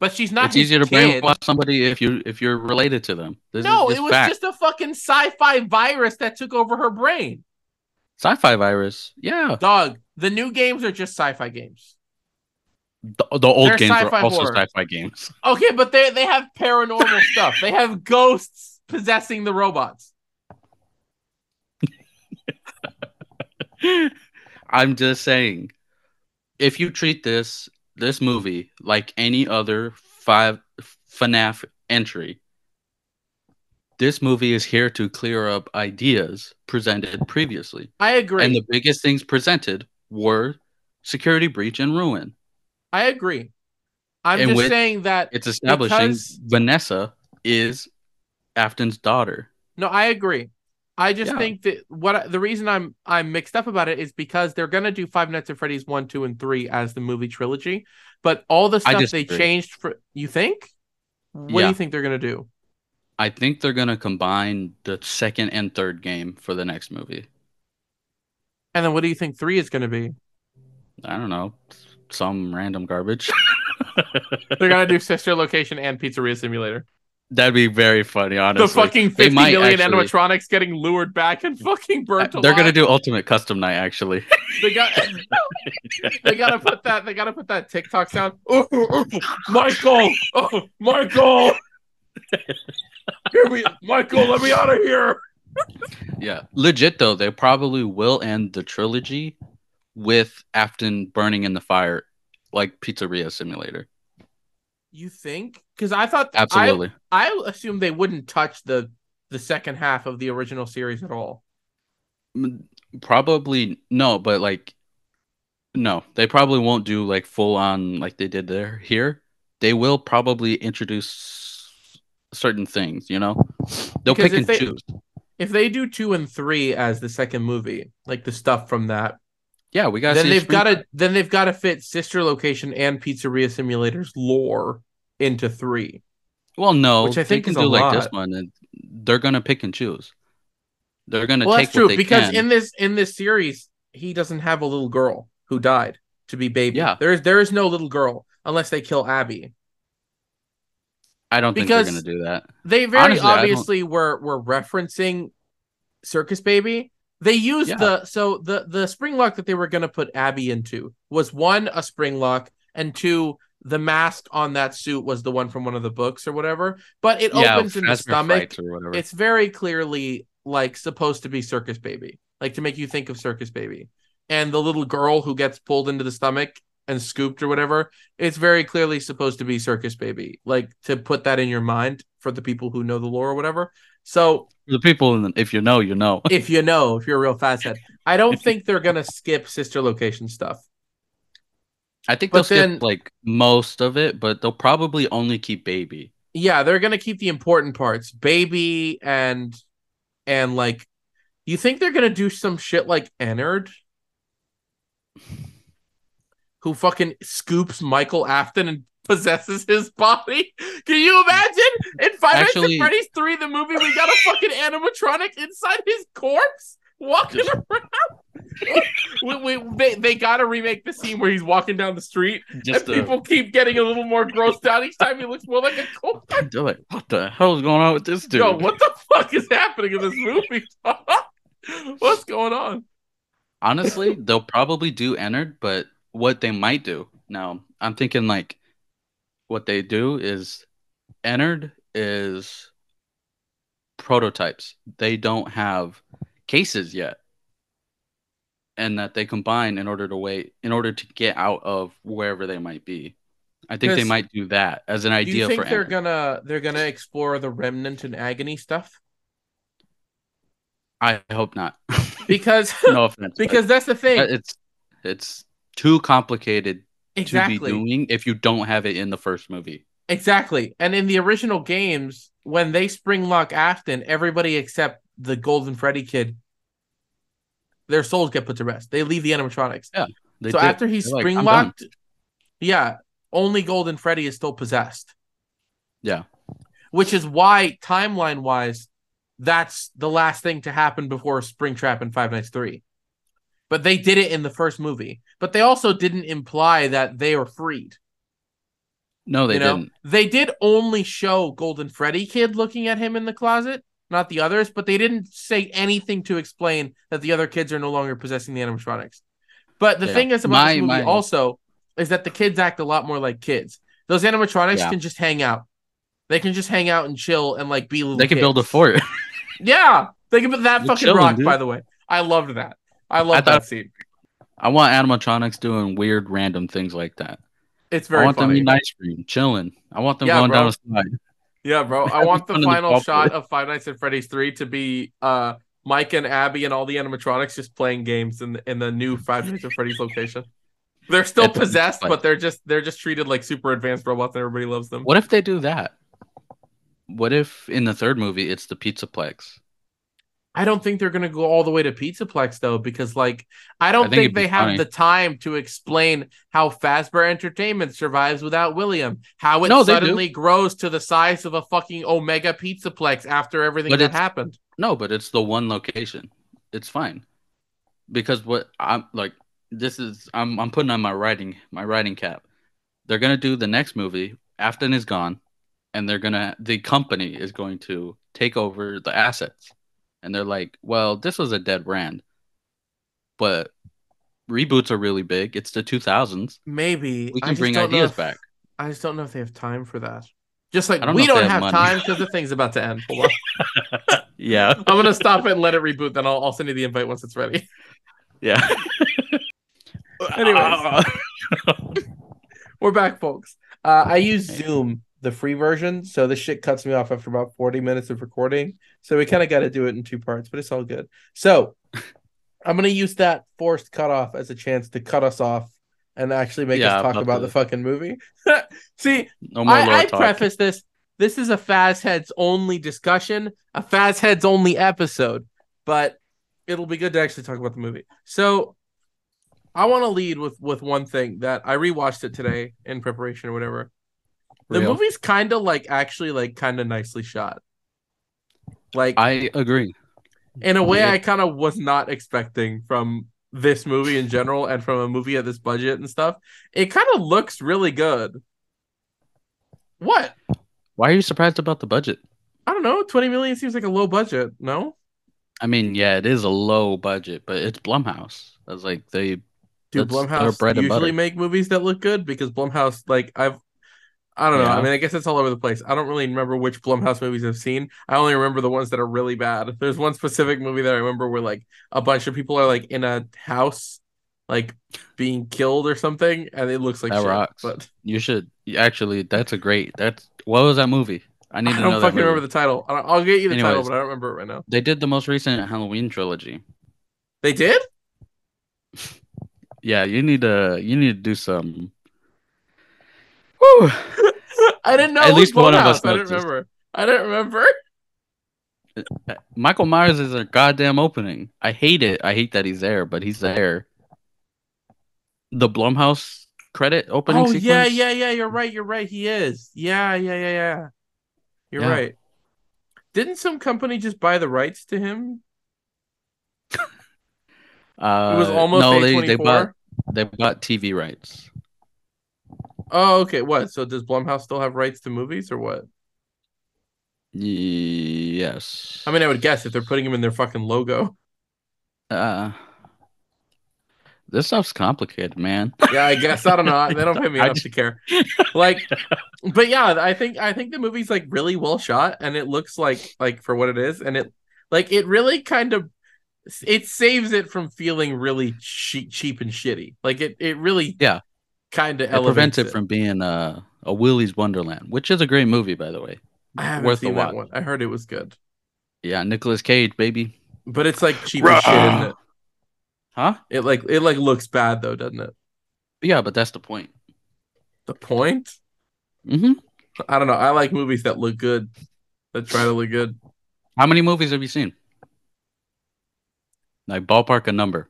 but she's not. it's easier to kid. brainwash somebody if you if you're related to them. This No, it was fact. just a fucking sci-fi virus that took over her brain. sci-fi virus. Yeah, Dog, the new games are just sci-fi games. the, the old They're games sci-fi also horror. sci-fi games. Okay, but they they have paranormal [LAUGHS] stuff. They have ghosts possessing the robots. [LAUGHS] I'm just saying, if you treat this this movie like any other five FNAF entry, this movie is here to clear up ideas presented previously. I agree. And the biggest things presented were security breach and ruin. I agree. I'm And just saying that It's establishing Because- Vanessa is Afton's daughter. No, I agree. I just Yeah. think that what the reason I'm I'm mixed up about it is because they're gonna do Five Nights at Freddy's one, two, and three as the movie trilogy, but all the stuff they changed for you think? What do you think they're gonna do? I think they're gonna combine the second and third game for the next movie. And then what do you think three is gonna be? I don't know, some random garbage. [LAUGHS] They're gonna do Sister Location and Pizzeria Simulator. That'd be very funny, honestly. the fucking fifty million actually- animatronics getting lured back and [LAUGHS] fucking burnt They're gonna do Ultimate Custom Night, actually. They got. [LAUGHS] they gotta put that. They gotta put that TikTok sound. Oh, oh, oh, Michael, oh, Michael, Here we, Michael, let me out of here. Yeah, legit though, they probably will end the trilogy with Afton burning in the fire, like Pizzeria Simulator. You think? Because I thought Absolutely. I, I assumed they wouldn't touch the the second half of the original series at all. Probably no, but like no, they probably won't do like full on like they did there here. They will probably introduce certain things, you know. They'll Because pick and they- choose. If they do two and three as the second movie, like the stuff from that, Yeah, we got. then they've got to then they've got to fit Sister Location and Pizzeria Simulators lore into three. Well, no, which I think they can do like this one, and they're gonna pick and choose. They're gonna Well, take that's true what they because can. in this in this series, he doesn't have a little girl who died to be baby. Yeah. there is there is no little girl unless they kill Abby. I don't think they're gonna do that. They very Honestly, obviously were were referencing Circus Baby. They used Yeah. the so the the spring lock that they were going to put Abby into was one a spring lock and two the mask on that suit was the one from one of the books or whatever. But it yeah, opens in the stomach. Frights or whatever. It's very clearly like supposed to be Circus Baby, like to make you think of Circus Baby. And the little girl who gets pulled into the stomach and scooped or whatever, it's very clearly supposed to be Circus Baby, like to put that in your mind for the people who know the lore or whatever. So the people, in the- if you know, you know. if you know, if you're a real Faz head, I don't [LAUGHS] think they're gonna skip sister location stuff. I think But they'll then- skip like most of it, but they'll probably only keep baby. Yeah, they're gonna keep the important parts, baby and and like. You think they're gonna do some shit like Ennard, who fucking scoops Michael Afton and [LAUGHS] possesses his body? Can you imagine in Five Actually- at Freddy's three, the movie, we got a fucking animatronic inside his corpse walking around? [LAUGHS] we, we, they, they gotta remake the scene where he's walking down the street Just and people keep getting a little more grossed out each time he looks more like a corpse. [LAUGHS] like, what the hell is going on with this dude? Yo, what the fuck is happening in this movie? What's going on? Honestly, they'll probably do Ennard, but what they might do now, I'm thinking like what they do is Ennard is prototypes. They don't have cases yet. And that they combine in order to wait in order to get out of wherever they might be. I think they might do that as an Do idea you think for they're gonna they're gonna explore the remnant and agony stuff? I hope not. [LAUGHS] Because no [LAUGHS] offense. because that's the thing. it's it's too complicated to be doing if you don't have it in the first movie. Exactly. And in the original games, when they spring lock Afton, everybody except the Golden Freddy kid, their souls get put to rest. They leave the animatronics. Yeah. so do. after he's They're spring "I'm done." locked, yeah, only Golden Freddy is still possessed. Yeah. Which is why, timeline wise, that's the last thing to happen before Springtrap and Five Nights 3. But they did it in the first movie. But they also didn't imply that they were freed. No, they you know, didn't. they did only show Golden Freddy kid looking at him in the closet, not the others, but they didn't say anything to explain that the other kids are no longer possessing the animatronics. But the Yeah. thing is about My- this movie my- also is that the kids act a lot more like kids. Those animatronics Yeah. can just hang out. They can just hang out and chill and like be little. They can build a fort. [LAUGHS] Yeah, they can. Build that They're fucking chilling, rock. dude. By the way, I loved that. I love I that scene. I want animatronics doing weird, random things like that. It's very. I want them funny. eating ice cream, chilling. I want them Yeah, going bro. down a slide. Yeah, bro. [LAUGHS] I want the in the final shot of Five Nights at Freddy's 3 to be uh Mike and Abby and all the animatronics just playing games in in the new Five Nights at Freddy's location. They're still possessed, but they're just they're just treated like super advanced robots and everybody loves them. What if they do that? What if in the third movie it's the Pizza Pizzaplex? I don't think they're gonna go all the way to Pizzaplex though, because like I don't I think think, they have funny. the time to explain how Fazbear Entertainment survives without William, how it No, suddenly grows to the size of a fucking Omega Pizzaplex after everything But that happened. No, but it's the one location. It's fine. Because what I'm like this is I'm I'm putting on my writing my writing cap. They're gonna do the next movie, Afton is gone, and they're gonna the company is going to take over the assets. And they're like, Well, this was a dead brand. But reboots are really big. It's the two thousands. Maybe We can bring ideas if- back. I just don't know if they have time for that. Just like don't we don't have, have time because the thing's about to end. [LAUGHS] Yeah. I'm gonna stop it and let it reboot. Then I'll, I'll send you the invite once it's ready. Yeah. [LAUGHS] Anyways. [LAUGHS] We're back, folks. Uh, I use Zoom, the free version, so this shit cuts me off after about 40 minutes of recording. So we kind of got to do it in two parts, but it's all good. So [LAUGHS] I'm gonna use that forced cutoff as a chance to cut us off and actually make Yeah, us talk about the- the fucking movie. [LAUGHS] See, no I, I preface this. This is a Faz Heads only discussion, a Faz Heads only episode, but it'll be good to actually talk about the movie. So, I want to lead with with one thing that I rewatched it today in preparation or whatever. The movie's kind of like actually like kind of nicely shot. Like I agree. in a way Yeah. I kind of was not expecting from this movie in general and from a movie at this budget and stuff. It kind of looks really good. What? Why are you surprised about the budget? I don't know. 20 million seems like a low budget. No, I mean, yeah, it is a low budget, but it's Blumhouse. That's like they do Blumhouse usually butter. make movies that look good? Because Blumhouse, like I've, I don't know. I mean, I guess it's all over the place. I don't really remember which Blumhouse movies I've seen. I only remember the ones that are really bad. There's one specific movie that I remember where like a bunch of people are like in a house, like being killed or something, and it looks like That shit. rocks. But you should actually. That's a great. That's what was that movie? I need I to don't know fucking remember the title. I don't- I'll get you the title, but I don't remember it right now. They did the most recent Halloween trilogy. They did? [LAUGHS] Yeah, you need to you need to do some. I didn't know. At it was least one of us I didn't remember. I didn't remember. Michael Myers is a goddamn opening. I hate it. I hate that he's there, but he's there. The Blumhouse credit opening Oh sequence. yeah, yeah, yeah. You're right. You're right. He is. Yeah, yeah, yeah, yeah. You're Yeah. right. Didn't some company just buy the rights to him? [LAUGHS] Uh, It was almost no. They they bought they bought TV rights. Oh, okay. What? So does Blumhouse still have rights to movies or what? Yes. I mean, I would guess if they're putting him in their fucking logo. uh, this stuff's complicated, man. Yeah, I guess I don't know. They don't pay me [LAUGHS] enough just- to care. Like, but yeah, I think I think the movie's like really well shot, and it looks like like for what it is, and it like it really kind of it saves it from feeling really cheap, cheap and shitty. Like it it really Yeah. Kind of It prevents it from being a a Willy's Wonderland, which is a great movie, by the way. I haven't worth seen that one. I heard it was good, Yeah, Nicolas Cage, baby. but it's like cheap as shit, isn't it? Huh? It like it like looks bad though, doesn't it? Yeah, but that's the point. The point? hmm I don't know. I like movies that look good, that try to look good. How many movies have you seen? Like ballpark a number,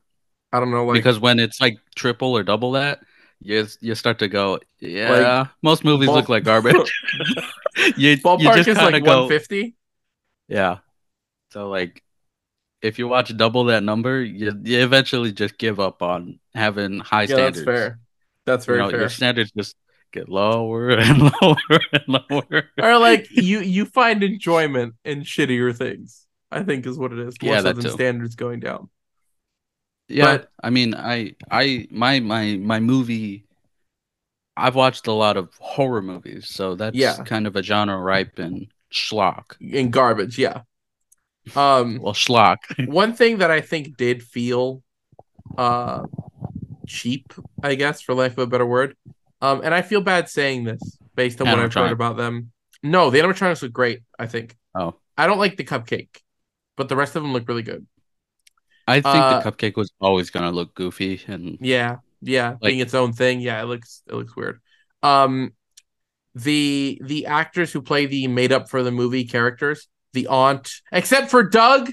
I don't know, like because when it's like triple or double that, you you start to go, yeah. most movies ball- look like garbage. [LAUGHS] you, you ballpark just is like one fifty. yeah. So like, if you watch double that number, you, you eventually just give up on having high Yeah, standards. that's fair. That's You very know, fair. your standards just get lower [LAUGHS] and lower and lower. or like you you find enjoyment in shittier things. I think is what it is. More Yeah, so than too. standards going down. Yeah, But- I mean, I, I, my, my, my movie. I've watched a lot of horror movies, so that's Yeah. kind of a genre ripe in schlock. and garbage, yeah. Um [LAUGHS] Well, schlock. [LAUGHS] one thing that I think did feel uh cheap, I guess, for lack of a better word. Um, and I feel bad saying this based on what I've heard about them. No, the animatronics look great, I think. Oh, I don't like the cupcake, but the rest of them look really good. I think Uh, the cupcake was always gonna look goofy, and Yeah, yeah, being its own thing. Yeah, it looks it looks weird. Um, the the actors who play the made up for the movie characters, the aunt, except for Doug,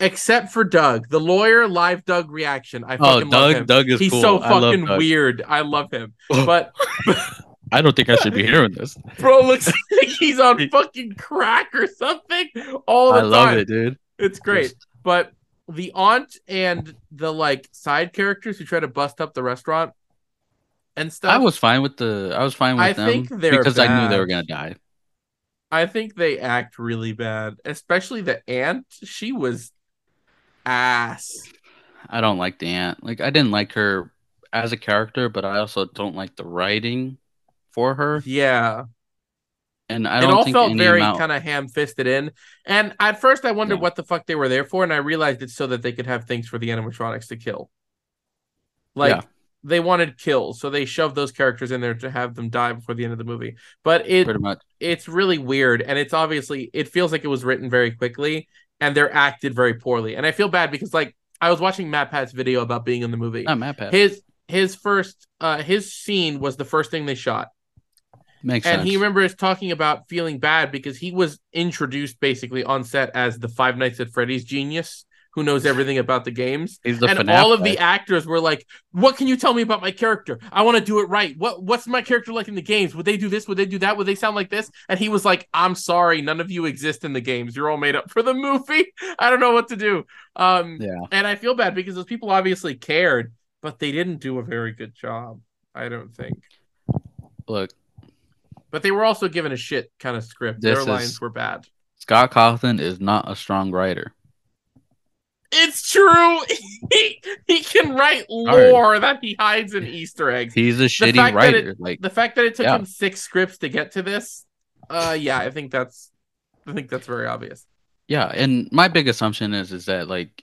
except for Doug, the lawyer, live Doug reaction. I oh, fucking love him. Doug, Doug is He's cool. so I love fucking Doug. weird. I love him, but [LAUGHS] I don't think I should be hearing this. bro looks like he's on fucking crack or something all the I love time. it, dude. It's great. Just- But the aunt and the like side characters who try to bust up the restaurant and stuff. I was fine with the. I was fine with I them think they're because I knew they were gonna die. I think they act really bad, especially the aunt. She was ass. I don't like the aunt. Like I didn't like her as a character, but I also don't like the writing for her. Yeah, And I it don't all think felt very amount. kind of ham-fisted in. And at first, I wondered Yeah. what the fuck they were there for, and I realized it's so that they could have things for the animatronics to kill. Like Yeah. they wanted kills, so they shoved those characters in there to have them die before the end of the movie. But it pretty much. it's really weird and it's obviously it feels like it was written very quickly and they're acted very poorly and i feel bad because like i was watching MatPat's video about being in the movie Not MatPat. his his first uh his scene was the first thing they shot Makes and sense. he remembers talking about feeling bad because he was introduced basically on set as the five nights at freddy's genius who knows everything about the games [LAUGHS] He's the and FNAF all of guy. the actors were like, "What can you tell me about my character? I want to do it right. What what's my character like in the games? Would they do this? Would they do that? Would they sound like this?" And he was like, "I'm sorry, none of you exist in the games. You're all made up for the movie. [LAUGHS] I don't know what to do." Um, Yeah. and I feel bad because those people obviously cared, but they didn't do a very good job. I don't think. Look, But they were also given a shit kind of script. This Their is- lines were bad. Scott Cawthon is not a strong writer. It's true. [LAUGHS] he, he can write lore that he hides in Easter eggs. He's a shitty writer. it- like the fact that it took Yeah. him six scripts to get to this, uh, yeah, I think that's, I think that's very obvious. Yeah, and my big assumption is is that like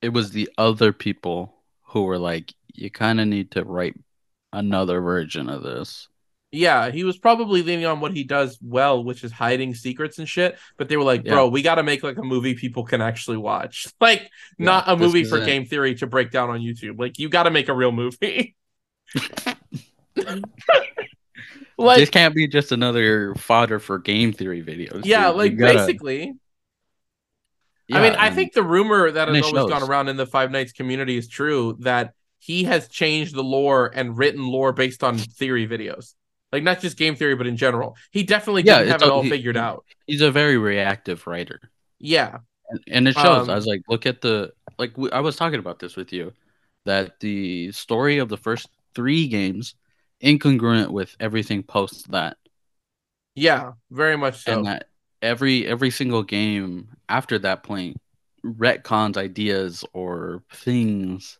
it was the other people who were like, you kind of need to write another version of this. Yeah, he was probably leaning on what he does well, which is hiding secrets and shit. But they were like, Yeah. bro, we got to make like a movie people can actually watch, [LAUGHS] like Yeah, not a movie for it. game theory to break down on YouTube. Like you got to make a real movie. [LAUGHS] like this can't be just another fodder for game theory videos. yeah, dude. Like gotta- basically. yeah, I mean, I think the rumor that has always shows. gone around in the Five Nights community is true that he has changed the lore and written lore based on theory videos. Like not just game theory, but in general. He definitely Yeah, didn't have it all- he- figured out. he's a very reactive writer. Yeah. And- and it shows. Um, I was like, look at the like. I was talking about this with you, that the story of the first three games incongruent with everything post that, Yeah. Very much so. and that every every single game after that point retcons ideas or things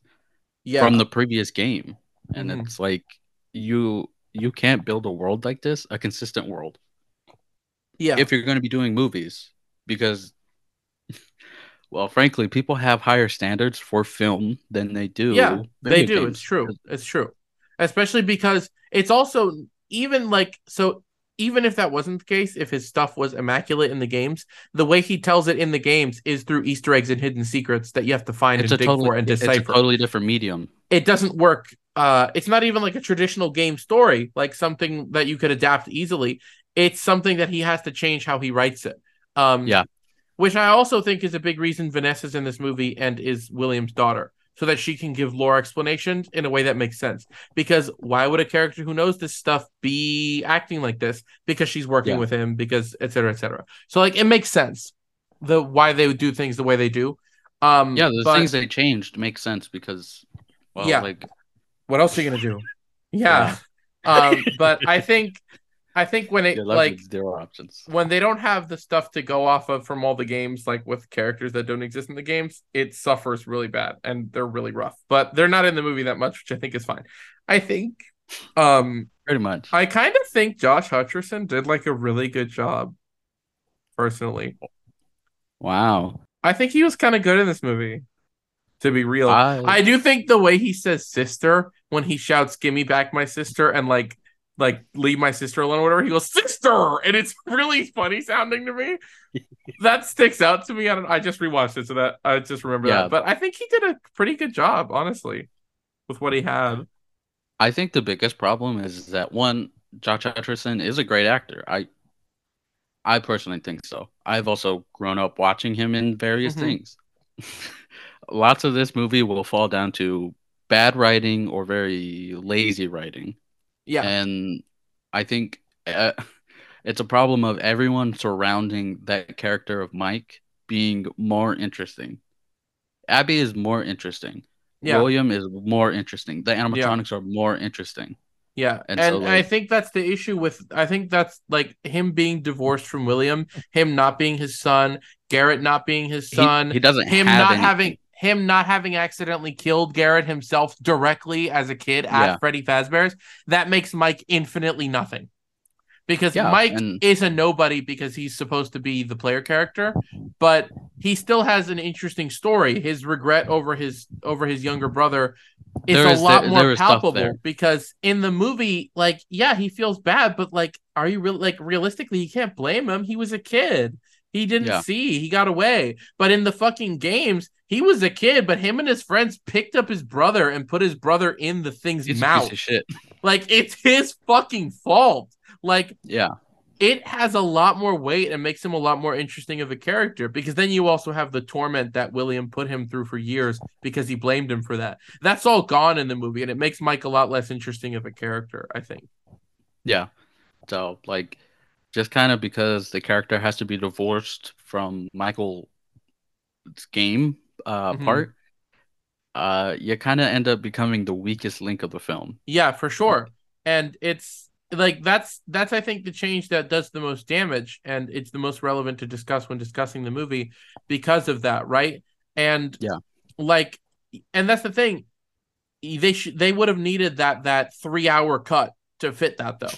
yeah. from the previous game, and Mhm. it's like you you can't build a world like this, a consistent world, yeah. if you're going to be doing movies because [LAUGHS] well frankly people have higher standards for film than they do Yeah, they do. games. It's true. It's true. Especially because it's also even like so even if that wasn't the case, if his stuff was immaculate in the games, the way he tells it in the games is through Easter eggs and hidden secrets that you have to find it's a and dig totally for and it's a totally different medium it doesn't work. Uh, it's not even like a traditional game story, like something that you could adapt easily. It's something that he has to change how he writes it. Um, Yeah. Which I also think is a big reason Vanessa's in this movie and is William's daughter, so that she can give lore explanations in a way that makes sense. Because why would a character who knows this stuff be acting like this? Because she's working Yeah. with him, because et cetera, et cetera. So like it makes sense the why they would do things the way they do. Um, yeah the but- things they changed make sense because well Yeah. like what else are you gonna do? Yeah. um, but I think I think when it you're like options when they don't have the stuff to go off of from all the games, like with characters that don't exist in the games, it suffers really bad and they're really rough. But they're not in the movie that much, which I think is fine. I think um pretty much I kind of think Josh Hutcherson did like a really good job, personally. wow I think he was kind of good in this movie, to be real. I, I do think the way he says sister when he shouts "Give me back my sister" and like like leave my sister alone or whatever, he goes sister, and it's really funny sounding to me. [LAUGHS] that sticks out to me. I don't. I just rewatched it, so that I just remember Yeah. that. But I think he did a pretty good job, honestly, with what he had. I think the biggest problem is that one Josh Hutcherson is a great actor I I personally think so I've also grown up watching him in various Mhm. things [LAUGHS] lots of this movie will fall down to bad writing or very lazy writing Yeah, and I think uh, it's a problem of everyone surrounding that character of Mike being more interesting. Abby is more interesting. yeah, William is more interesting. The animatronics are more interesting. yeah. and And, so, I think that's the issue with. I think that's like him being divorced from William, him not being his son, Garrett not being his He- son. he, doesn't him not anything. having him not having accidentally killed Garrett himself directly as a kid at Yeah. Freddy Fazbear's, that makes Mike infinitely nothing. Because Yeah, Mike and- is a nobody because he's supposed to be the player character, but he still has an interesting story. His regret over his over his younger brother is There a lot there- more there is palpable because in the movie, like, yeah, he feels bad, but like, are you really like realistically you can't blame him. He was a kid. He didn't Yeah. see. He got away. But in the fucking games, he was a kid, but him and his friends picked up his brother and put his brother in the thing's piece mouth. Like it's his fucking fault. Like Yeah. it has a lot more weight and makes him a lot more interesting of a character because then you also have the torment that William put him through for years because he blamed him for that. That's all gone in the movie and it makes Mike a lot less interesting of a character, I think. Yeah. So like just kind of because the character has to be divorced from Michael's game uh Mhm. part, uh you kind of end up becoming the weakest link of the film. Yeah, for sure. And it's like that's that's I think the change that does the most damage and it's the most relevant to discuss when discussing the movie because of that, right? And Yeah. like and that's the thing. They should they would have needed that that 3-hour cut to fit that though.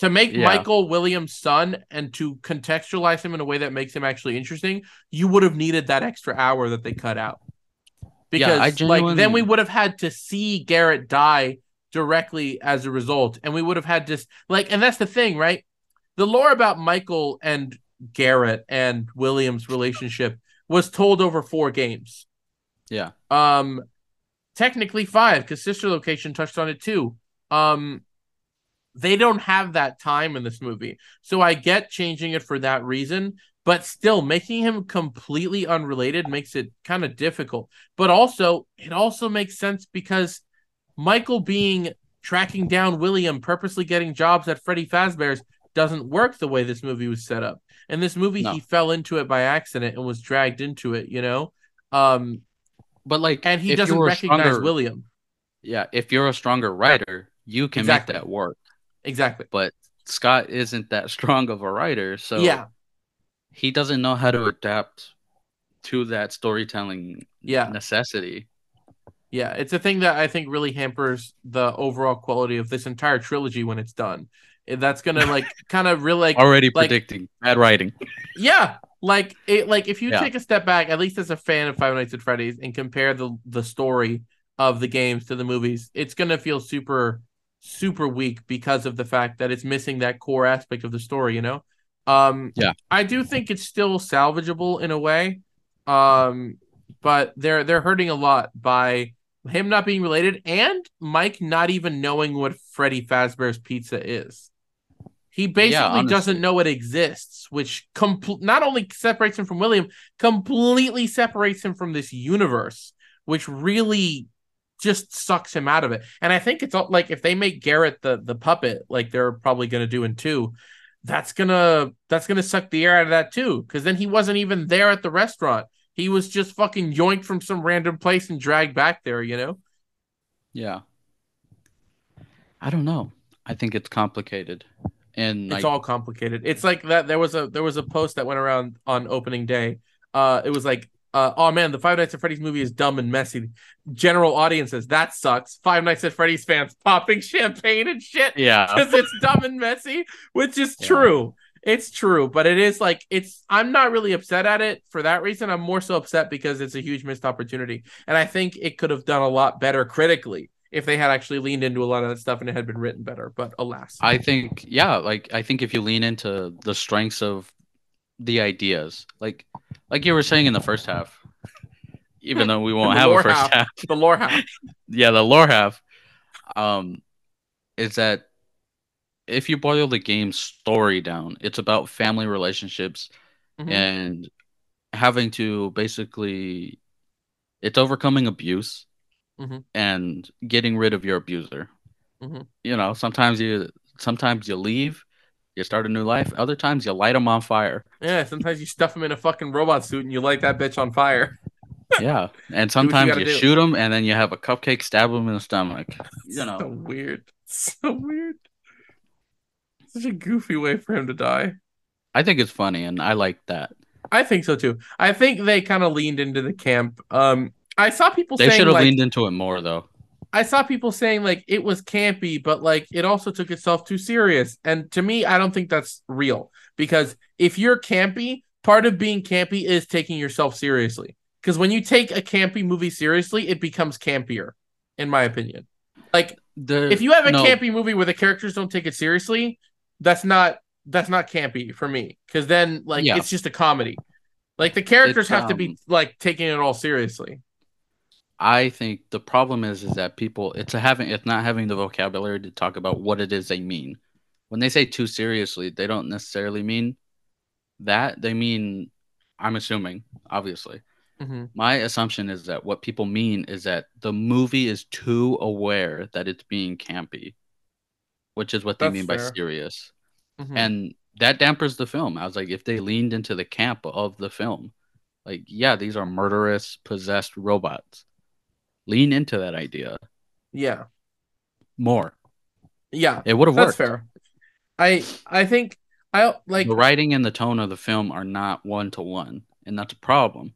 To make Yeah. Michael William's son and to contextualize him in a way that makes him actually interesting, you would have needed that extra hour that they cut out. Yeah, Because I like then we would have had to see Garrett die directly as a result. And we would have had this like and that's the thing, right? The lore about Michael and Garrett and William's relationship was told over four games. Yeah. Um technically five, because Sister Location touched on it too. Um they don't have that time in this movie. So I get changing it for that reason, but still making him completely unrelated makes it kind of difficult. But also, it also makes sense because Michael being tracking down William, purposely getting jobs at Freddy Fazbear's doesn't work the way this movie was set up. In this movie, No. he fell into it by accident and was dragged into it, you know? Um, But like, and he doesn't recognize stronger- William. Yeah, if you're a stronger writer, you can Exactly. make that work. Exactly. But Scott isn't that strong of a writer, so yeah. he doesn't know how to adapt to that storytelling Yeah. necessity. Yeah. It's a thing that I think really hampers the overall quality of this entire trilogy when it's done. That's gonna [LAUGHS] like kind of really like Already like- predicting bad writing. [LAUGHS] Yeah, like it. Like if you Yeah. take a step back, at least as a fan of Five Nights at Freddy's, and compare the the story of the games to the movies, it's gonna feel super, super weak because of the fact that it's missing that core aspect of the story. You know. Um. Yeah. I do think it's still salvageable in a way. Um. But they're they're hurting a lot by him not being related and Mike not even knowing what Freddy Fazbear's Pizza is. He basically honestly. doesn't know it exists, which compl- not only separates him from William, completely separates him from this universe, which really just sucks him out of it. And I think it's all, like if they make Garrett the the puppet, like they're probably going to do in two, that's gonna that's gonna suck the air out of that too, because then he wasn't even there at the restaurant. He was just fucking yoinked from some random place and dragged back there, you know? Yeah. I don't know. I think it's complicated. And It's like, all complicated. It's like that there was a there was a post that went around on opening day. Uh it was like uh, oh man, the Five Nights at Freddy's movie is dumb and messy. General audiences, that sucks. Five Nights at Freddy's fans popping [LAUGHS] champagne and shit yeah. because it's dumb and messy, which is Yeah. true. It's true, but it is like it's. I'm not really upset at it for that reason. I'm more so upset because it's a huge missed opportunity, and I think it could have done a lot better critically if they had actually leaned into a lot of that stuff and it had been written better. But alas, I think yeah, like I think if you lean into the strengths of the ideas, like like you were saying in the first half, even though we [LAUGHS] won't have a first half. half, [LAUGHS] the lore half. [LAUGHS] yeah, the lore half, um, is that if you boil the game's story down, it's about family relationships Mhm. and having to basically, it's overcoming abuse Mhm. and getting rid of your abuser. Mhm. You know, sometimes you sometimes you leave, you start a new life. Other times you light them on fire. Yeah, sometimes you stuff them in a fucking robot suit and you light that bitch on fire. [LAUGHS] Yeah, and sometimes gotta you, shoot them and then you have a cupcake stab them in the stomach. You know, so weird, so weird. Such a goofy way for him to die. I think it's funny and I like that. I think so too. I think they kind of leaned into the camp. Um, I saw people They should have like, leaned into it more though. I saw people saying like it was campy, but like it also took itself too serious. And to me, I don't think that's real because if you're campy, part of being campy is taking yourself seriously. Because when you take a campy movie seriously, it becomes campier, in my opinion. Like The, if you have a no, campy movie where the characters don't take it seriously, that's not that's not campy for me. Because then like Yeah. it's just a comedy. Like the characters It's, have to be um, like taking it all seriously. I think the problem is is that people it's having it's not having the vocabulary to talk about what it is they mean. When they say too seriously, they don't necessarily mean that. They mean I'm assuming, obviously. Mhm. My assumption is that what people mean is that the movie is too aware that it's being campy, which is what they That's mean by fair. serious. Mhm. And that dampers the film. I was like, if they leaned into the camp of the film, like, yeah, these are murderous, possessed robots. Lean into that idea yeah. more. Yeah. It would have That's worked. fair. I I think I like the writing and the tone of the film are not one to one, and that's a problem.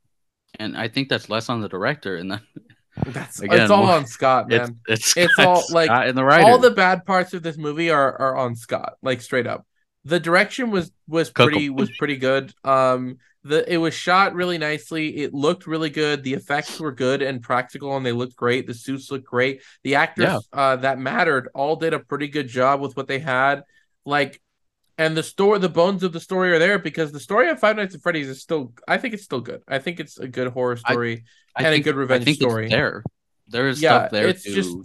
And I think that's less on the director, and then [LAUGHS] that's again, it's all on Scott, it's [LAUGHS] man. it's, It's all, like, Scott and the writer. All the bad parts of this movie are are on Scott, like straight up. The direction was was pretty was pretty good. Um the it was shot really nicely. It looked really good. The effects were good and practical and they looked great. The suits looked great. The actors Yeah. uh that mattered all did a pretty good job with what they had. Like and the story the bones of the story are there because the story of Five Nights at Freddy's is still I think it's still good. I think it's a good horror story. I and a good revenge I think story. It's there. There is Yeah, stuff there it's to just-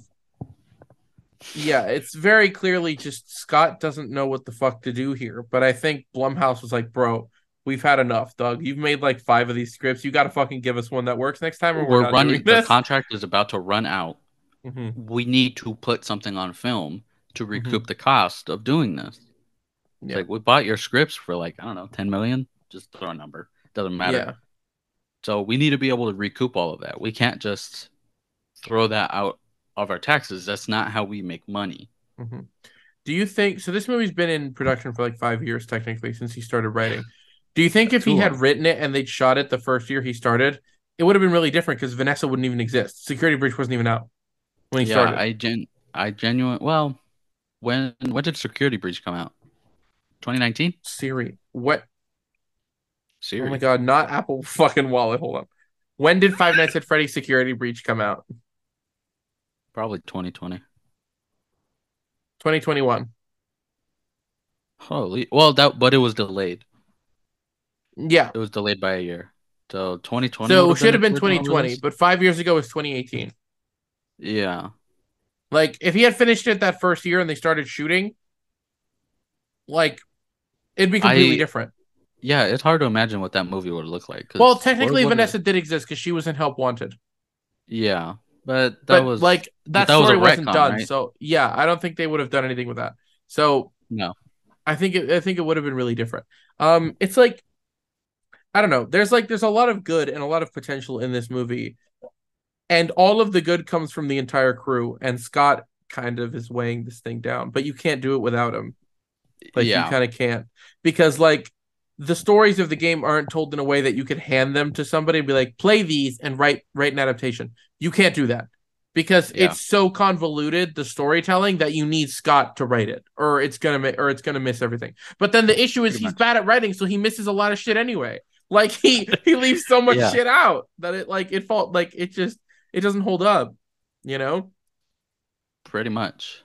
yeah, it's very clearly just Scott doesn't know what the fuck to do here. But I think Blumhouse was like, bro, we've had enough, Doug. You've made like five of these scripts. You got to fucking give us one that works next time, or we're, We're running. The contract is about to run out. Mhm. We need to put something on film to recoup the cost of doing this. Mm-hmm. Yeah. Like we bought your scripts for like I don't know, ten million. Just throw a number. Doesn't matter. Yeah, So we need to be able to recoup all of that. We can't just throw that out of our taxes. That's not how we make money. Mhm. Do you think so? This movie's been in production for like five years, technically, since he started writing. Do you think if he had written it and they'd shot it the first year he started, it would have been really different because Vanessa wouldn't even exist. Security Breach wasn't even out when he yeah, started. I gen I genuine well, when when did Security Breach come out? 2019? Siri, what? Siri. Oh my god, not Apple [LAUGHS] fucking Wallet. Hold up. When did Five Nights at Freddy's Security Breach come out? Probably 2020. 2021. Holy well that but it was delayed. Yeah. It was delayed by a year. So 2020 So it should have been its 2020, release? but five years ago was 2018. Yeah. Like, if he had finished it that first year and they started shooting, like, it'd be completely I- different. Yeah, it's hard to imagine what that movie would look like. Well, technically, Vanessa did exist because she was in Help Wanted. Yeah, but that But, was like, that, that was story wasn't retcon, done. right? So, yeah, I don't think they would have done anything with that. So, no. I think it, I think it would have been really different. Um, it's like I don't know. There's like there's a lot of good and a lot of potential in this movie, and all of the good comes from the entire crew. And Scott kind of is weighing this thing down, but you can't do it without him. Like yeah, you kind of can't because like the stories of the game aren't told in a way that you could hand them to somebody and be like play these and write write an adaptation. You can't do that because Yeah. it's so convoluted the storytelling that you need Scott to write it or it's gonna mi- or it's gonna miss everything. But then the issue is Pretty he's much. bad at writing, so he misses a lot of shit anyway. Like he he [LAUGHS] leaves so much Yeah. shit out that it like it fault like it just it doesn't hold up, you know. pretty much.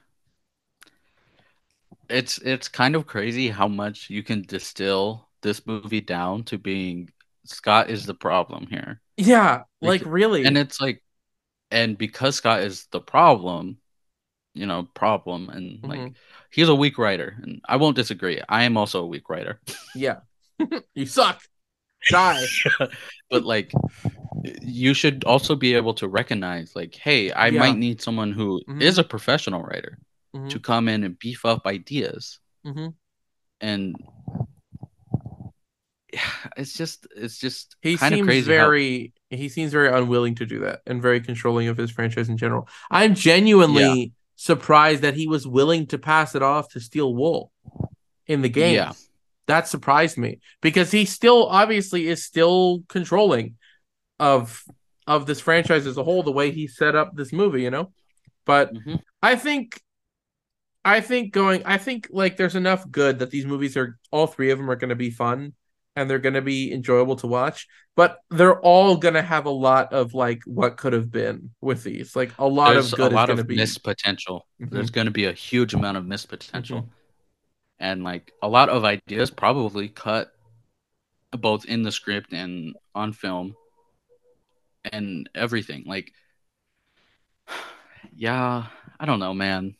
It's it's kind of crazy how much you can distill this movie down to being Scott is the problem here. Yeah, like Like, really. And it's like and because Scott is the problem, you know, problem and like Mhm. he's a weak writer and I won't disagree. I am also a weak writer. yeah, [LAUGHS] you suck. Die. [LAUGHS] but like you should also be able to recognize like hey i Yeah. might need someone who is Mhm. a professional writer Mhm. to come in and beef up ideas Mhm. and [SIGHS] it's just it's just He kind of seems how- very he seems very unwilling to do that and very controlling of his franchise in general. I'm genuinely surprised that he was willing to pass it off to Steel Wool in the game. Yeah. That surprised me because he still obviously is still controlling of of this franchise as a whole the way he set up this movie, you know? But Mhm. I think I think going I think like there's enough good that these movies are all three of them are going to be fun and they're going to be enjoyable to watch, but they're all going to have a lot of like what could have been with these. Like a lot there's of good a lot is of be missed potential Mhm. there's going to be a huge amount of missed potential Mhm. and like a lot of ideas probably cut both in the script and on film and everything like [SIGHS] yeah i don't know man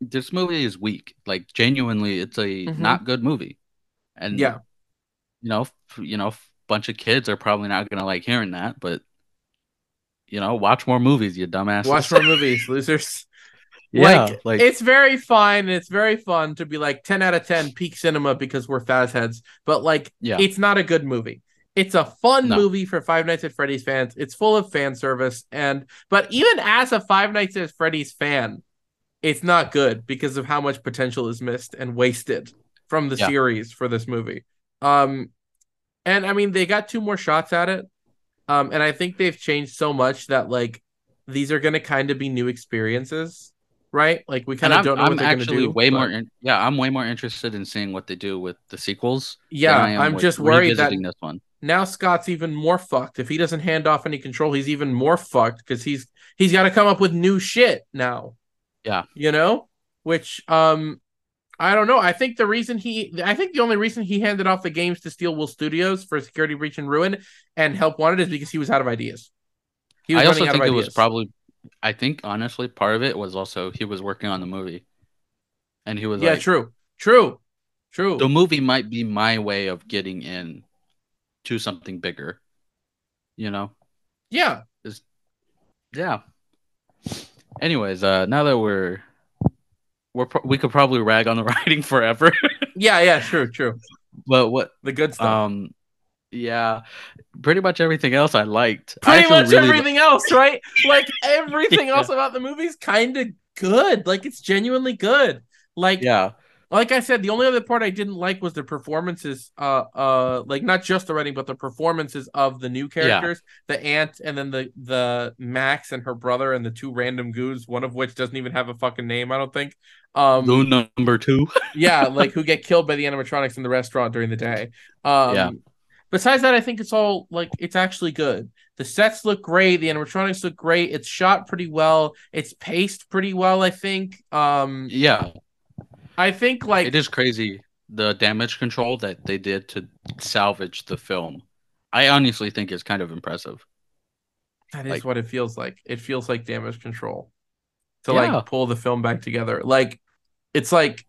this movie is weak like genuinely it's a Mhm. not good movie and Yeah. You know you know bunch of kids are probably not gonna like hearing that but you know watch more movies you dumbass watch more movies, losers. [LAUGHS] yeah like, like, it's very fine and it's very fun to be like 10 out of 10 peak cinema because we're Faz heads but like Yeah. it's not a good movie it's a fun No. movie for five nights at freddy's fans it's full of fan service and but even as a five nights at freddy's fan it's not good because of how much potential is missed and wasted from the Yeah. series for this movie um and i mean they got two more shots at it. Um and i think they've changed so much that like these are going to kind of be new experiences right? Like we kind of don't know I'm what they're going to actually do way but- more in, yeah i'm way more interested in seeing what they do with the sequels yeah I am i'm just worried that this one. now scott's even more fucked. If he doesn't hand off any control he's even more fucked because he's he's got to come up with new shit now. Yeah. you know? Which um i don't know i think the reason he i think the only reason he handed off the games to steel wool studios for security breach and ruin and help wanted is because he was out of ideas he was I also think it was probably I think honestly, part of it was also he was working on the movie, and he was yeah, like, true, true, true. the movie might be my way of getting in to something bigger. You know? yeah, Yeah. Anyways, uh, now that we're we're pro- we could probably rag on the [LAUGHS] writing forever, yeah, yeah, true, true. but what The good stuff. um. Yeah, pretty much everything else I liked. Pretty actually much really li- everything else, right? Like [LAUGHS] everything Yeah. else about the movie is kind of good. Like it's genuinely good. Like yeah, like I said, the only other part I didn't like was the performances. Uh, uh, like not just the writing, but the performances of the new characters, the aunt, and then the the Max and her brother, and the two random goons, one of which doesn't even have a fucking name. I don't think. Um, Goon number two. [LAUGHS] yeah, like who get killed by the animatronics in the restaurant during the day. Um, Yeah. Besides that, I think it's all like it's actually good. The sets look great. The animatronics look great. It's shot pretty well. It's paced pretty well. I think. Um, yeah, I think like it is crazy the damage control that they did to salvage the film. I honestly think is kind of impressive. That is Like- what it feels like. It feels like damage control to Yeah. like pull the film back together. Like it's like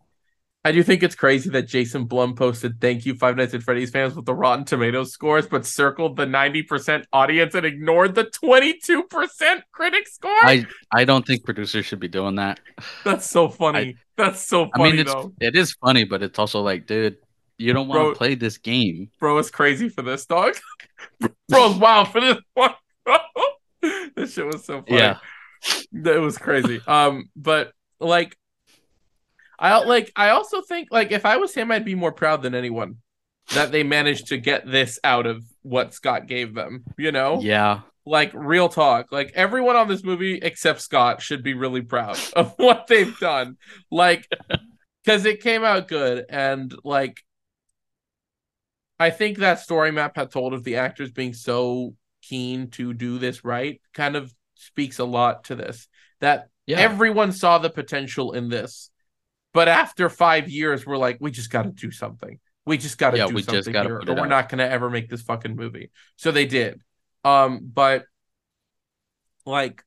I do think it's crazy that Jason Blum posted thank you Five Nights at Freddy's fans with the Rotten Tomatoes scores, but circled the 90% audience and ignored the 22% critic score. I I don't think producers should be doing that. That's so funny. That's so funny. I mean, it's though. it is funny, but it's also like, dude, you don't want to play this game. Bro is crazy for this dog. [LAUGHS] Bro's wild for this one. [LAUGHS] this shit was so funny. Yeah. it was crazy. Um, but like, I like. I also think like if I was him, I'd be more proud than anyone that they managed to get this out of what Scott gave them. You know, Yeah, like real talk. Like everyone on this movie except Scott should be really proud [LAUGHS] of what they've done. Like, because it came out good and like. I think that story MatPat had told of the actors being so keen to do this right kind of speaks a lot to this. That yeah, everyone saw the potential in this but after five years we're like we just got to do something we just got to Yeah, do we something here or we're out. not going to ever make this fucking movie so they did um but like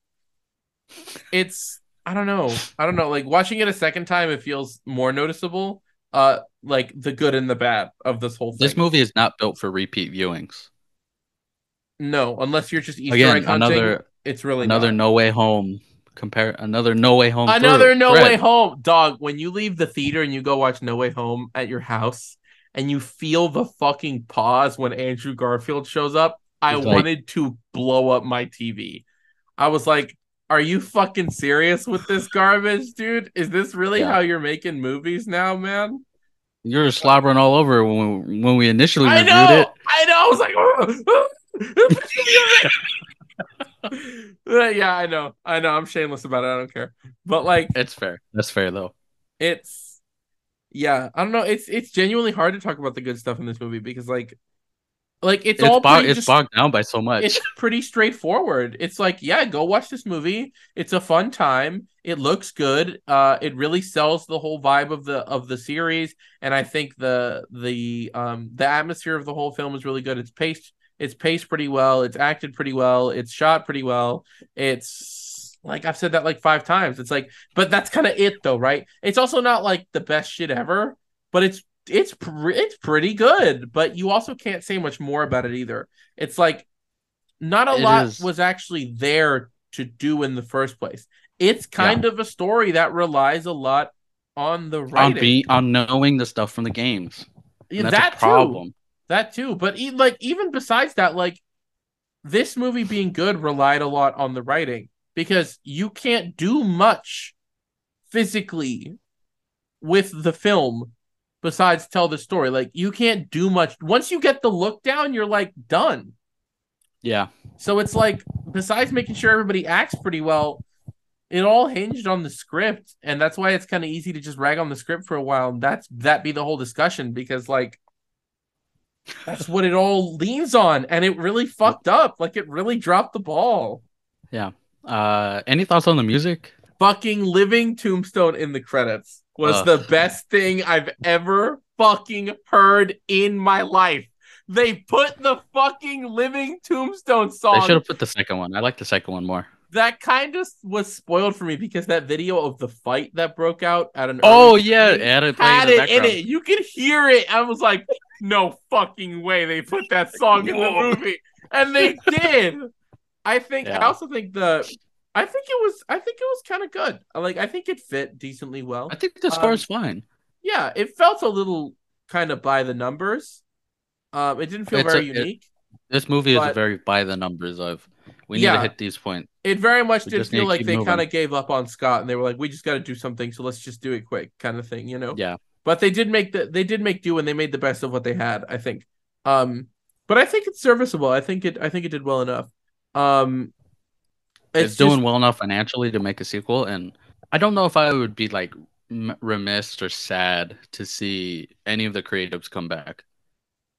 it's i don't know i don't know like watching it a second time it feels more noticeable uh like the good and the bad of this whole thing this movie is not built for repeat viewings. no unless you're just easter Again, egg hunting another it's really another not. No Way Home. Compare another No Way Home. Another No thread. Way Home. Dog, when you leave the theater and you go watch No Way Home at your house and you feel the fucking pause when Andrew Garfield shows up, I like- wanted to blow up my TV. I was like, are you fucking serious with this garbage, dude? Is this really Yeah. how you're making movies now, man? You were slobbering all over when when we initially I reviewed know. it. I know. I was like, [LAUGHS] [LAUGHS] yeah, I know. I know. I'm shameless about it. I don't care. But like, It's fair. That's fair though. it's yeah i don't know it's it's genuinely hard to talk about the good stuff in this movie because like like it's, It's, all bog- it's just, bogged down by so much. it's pretty straightforward it's like yeah go watch this movie it's a fun time it looks good uh it really sells the whole vibe of the of the series and i think the the um the atmosphere of the whole film is really good it's paced it's paced pretty well it's acted pretty well it's shot pretty well. It's like i've said that like five times. It's like but that's kind of it though right? It's also not like the best shit ever but it's it's pre- it's pretty good but you also can't say much more about it either. It's like not a It lot is. was actually there to do in the first place. It's kind of a story that relies a lot on the on writing. being on knowing the stuff from the games. Yeah, that's that a problem. too that too but e- like even besides that like this movie being good relied a lot on the writing because you can't do much physically with the film besides tell the story. Like you can't do much. Once you get the look down you're like done. Yeah. so it's like besides making sure everybody acts pretty well it all hinged on the script and that's why it's kind of easy to just rag on the script for a while and that's that be the whole discussion because like that's what it all leans on and it really fucked up like it really dropped the ball yeah Uh, any thoughts on the music? fucking living tombstone in the credits was Ugh. the best thing I've ever fucking heard in my life. They put the fucking living tombstone song. They should have put the second one. I like the second one more. That kind of was spoiled for me because that video of the fight that broke out at an Oh yeah, screening it had in it in it. You could hear it. I was like, no fucking way they put that song in the movie, and they [LAUGHS] did. I think. I also think the. I think it was. I think it was kind of good. Like I think it fit decently well. I think the score Um, is fine. Yeah, it felt a little kind of by the numbers. Um, it didn't feel It's very a- it- unique. This movie is very by the numbers of we need Yeah. to hit these points. It very much We did feel like they kind of gave up on Scott, and they were like, "We just got to do something, so let's just do it quick," kind of thing, you know. Yeah. But they did make the they did make do, and they made the best of what they had. I think. Um, but I think it's serviceable. I think it. I think it did well enough. Um, It's, it's, doing just- well enough financially to make a sequel, and I don't know if I would be like remiss or sad to see any of the creatives come back.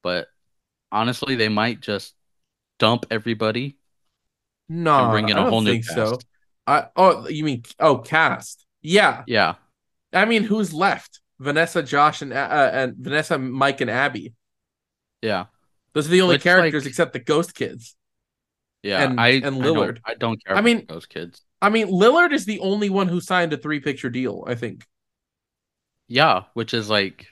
But honestly, they might just dump everybody. No. bring in I a don't whole new think so. I oh you mean oh cast? Yeah. Yeah, I mean who's left? Vanessa, Josh, and uh, and Vanessa, Mike, and Abby. yeah, Those are the only Which, characters like- except the ghost kids. yeah. And- I and I don't- Lillard. I don't, care. I mean- those kids. I mean, Lillard is the only one who signed a three picture deal. I think. Yeah, which is like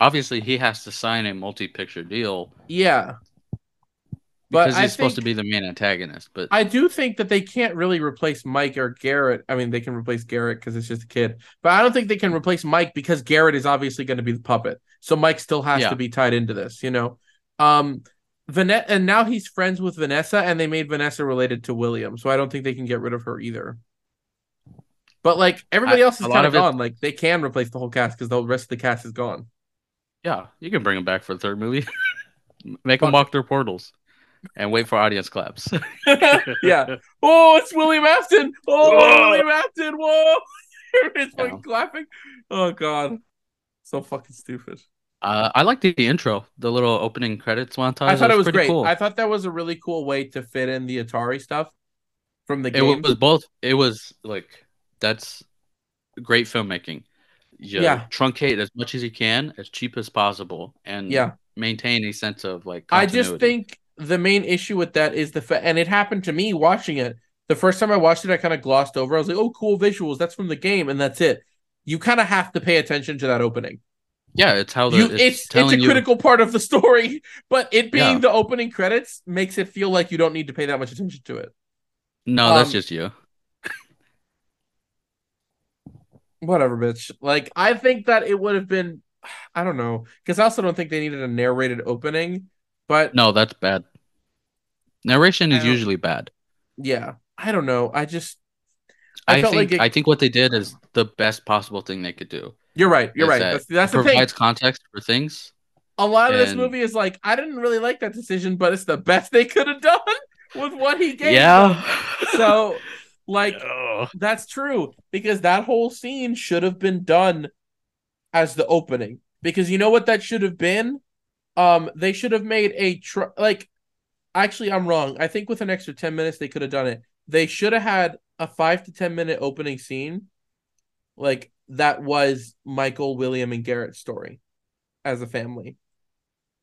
obviously he has to sign a multi-picture deal Yeah. But because I he's supposed to be the main antagonist. But I do think that they can't really replace Mike or Garrett. I mean, they can replace Garrett because it's just a kid, but I don't think they can replace Mike because Garrett is obviously going to be the puppet. So Mike still has Yeah. to be tied into this, you know. Um, Vanessa, and now he's friends with Vanessa, and they made Vanessa related to William, so I don't think they can get rid of her either. But like everybody I- else is kind of of it- gone. Like they can replace the whole cast because the rest of the cast is gone. yeah, you can bring them back for the third movie. [LAUGHS] Make them walk through portals and wait for audience claps. [LAUGHS] yeah. [LAUGHS] Oh, it's William Afton. Oh, Whoa. William Afton. Whoa. [LAUGHS] it's Yeah. fucking clapping. Oh god. So fucking stupid. Uh, I like the, the intro, the little opening credits montage. I thought it was pretty great. Cool. I thought that was a really cool way to fit in the Atari stuff from the game. it was both. It was like that's great filmmaking. You Yeah. truncate as much as you can, as cheap as possible, and Yeah. maintain a sense of like. I just think the main issue with that is the fa- and it happened to me watching it. The first time I watched it, I kind of glossed over. I was like, "Oh, cool visuals. That's from the game," and that's it. You kind of have to pay attention to that opening. yeah, it's how the you it's, it's it's, a you. critical part of the story, [LAUGHS] but it being Yeah. the opening credits makes it feel like you don't need to pay that much attention to it. No, that's um, just you. [LAUGHS] Whatever, bitch. Like I think that it would have been, [SIGHS] I don't know, because I also don't think they needed a narrated opening. But No, that's bad. Narration is usually bad. yeah, I don't know. I just I I, felt think like it- I think what they did is the best possible thing they could do. you're right. You're right. that That's that's the thing. provides context for things. A lot of this movie is like I didn't really like that decision, but it's the best they could have [LAUGHS] done with what he gave. Yeah. them. So [LAUGHS] like. That's true because that whole scene should have been done as the opening. Because you know what that should have been? Um, they should have made a tr- like. Actually, I'm wrong. I think with an extra ten minutes they could have done it. They should have had a five to ten minute opening scene, like that was Michael, William, and Garrett's story as a family.